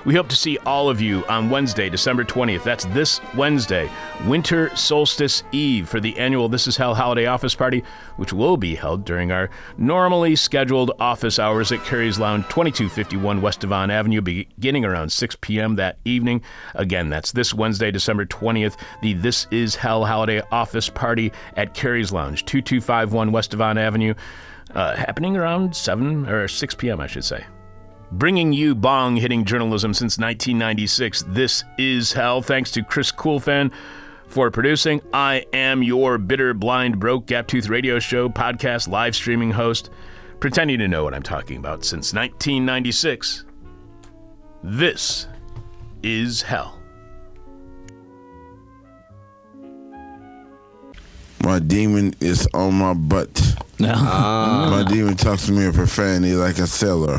We hope to see all of you on Wednesday, December 20th. That's this Wednesday, Winter Solstice Eve, for the annual This Is Hell holiday office party, which will be held during our normally scheduled office hours at Cary's Lounge, 2251 West Devon Avenue, beginning around 6 p.m. that evening. Again, that's this Wednesday, December 20th, the This Is Hell holiday office party at Cary's Lounge, 2251 West Devon Avenue, uh, happening around 7 or 6 p.m., I should say. Bringing you bong hitting journalism since 1996. This is hell. Thanks to Chris Coolfan for producing. I am your bitter, blind, broke, gap tooth radio show, podcast, live streaming host, pretending to know what I'm talking about since 1996. This is hell. My demon is on my butt. Ah. My demon talks to me in profanity like a sailor.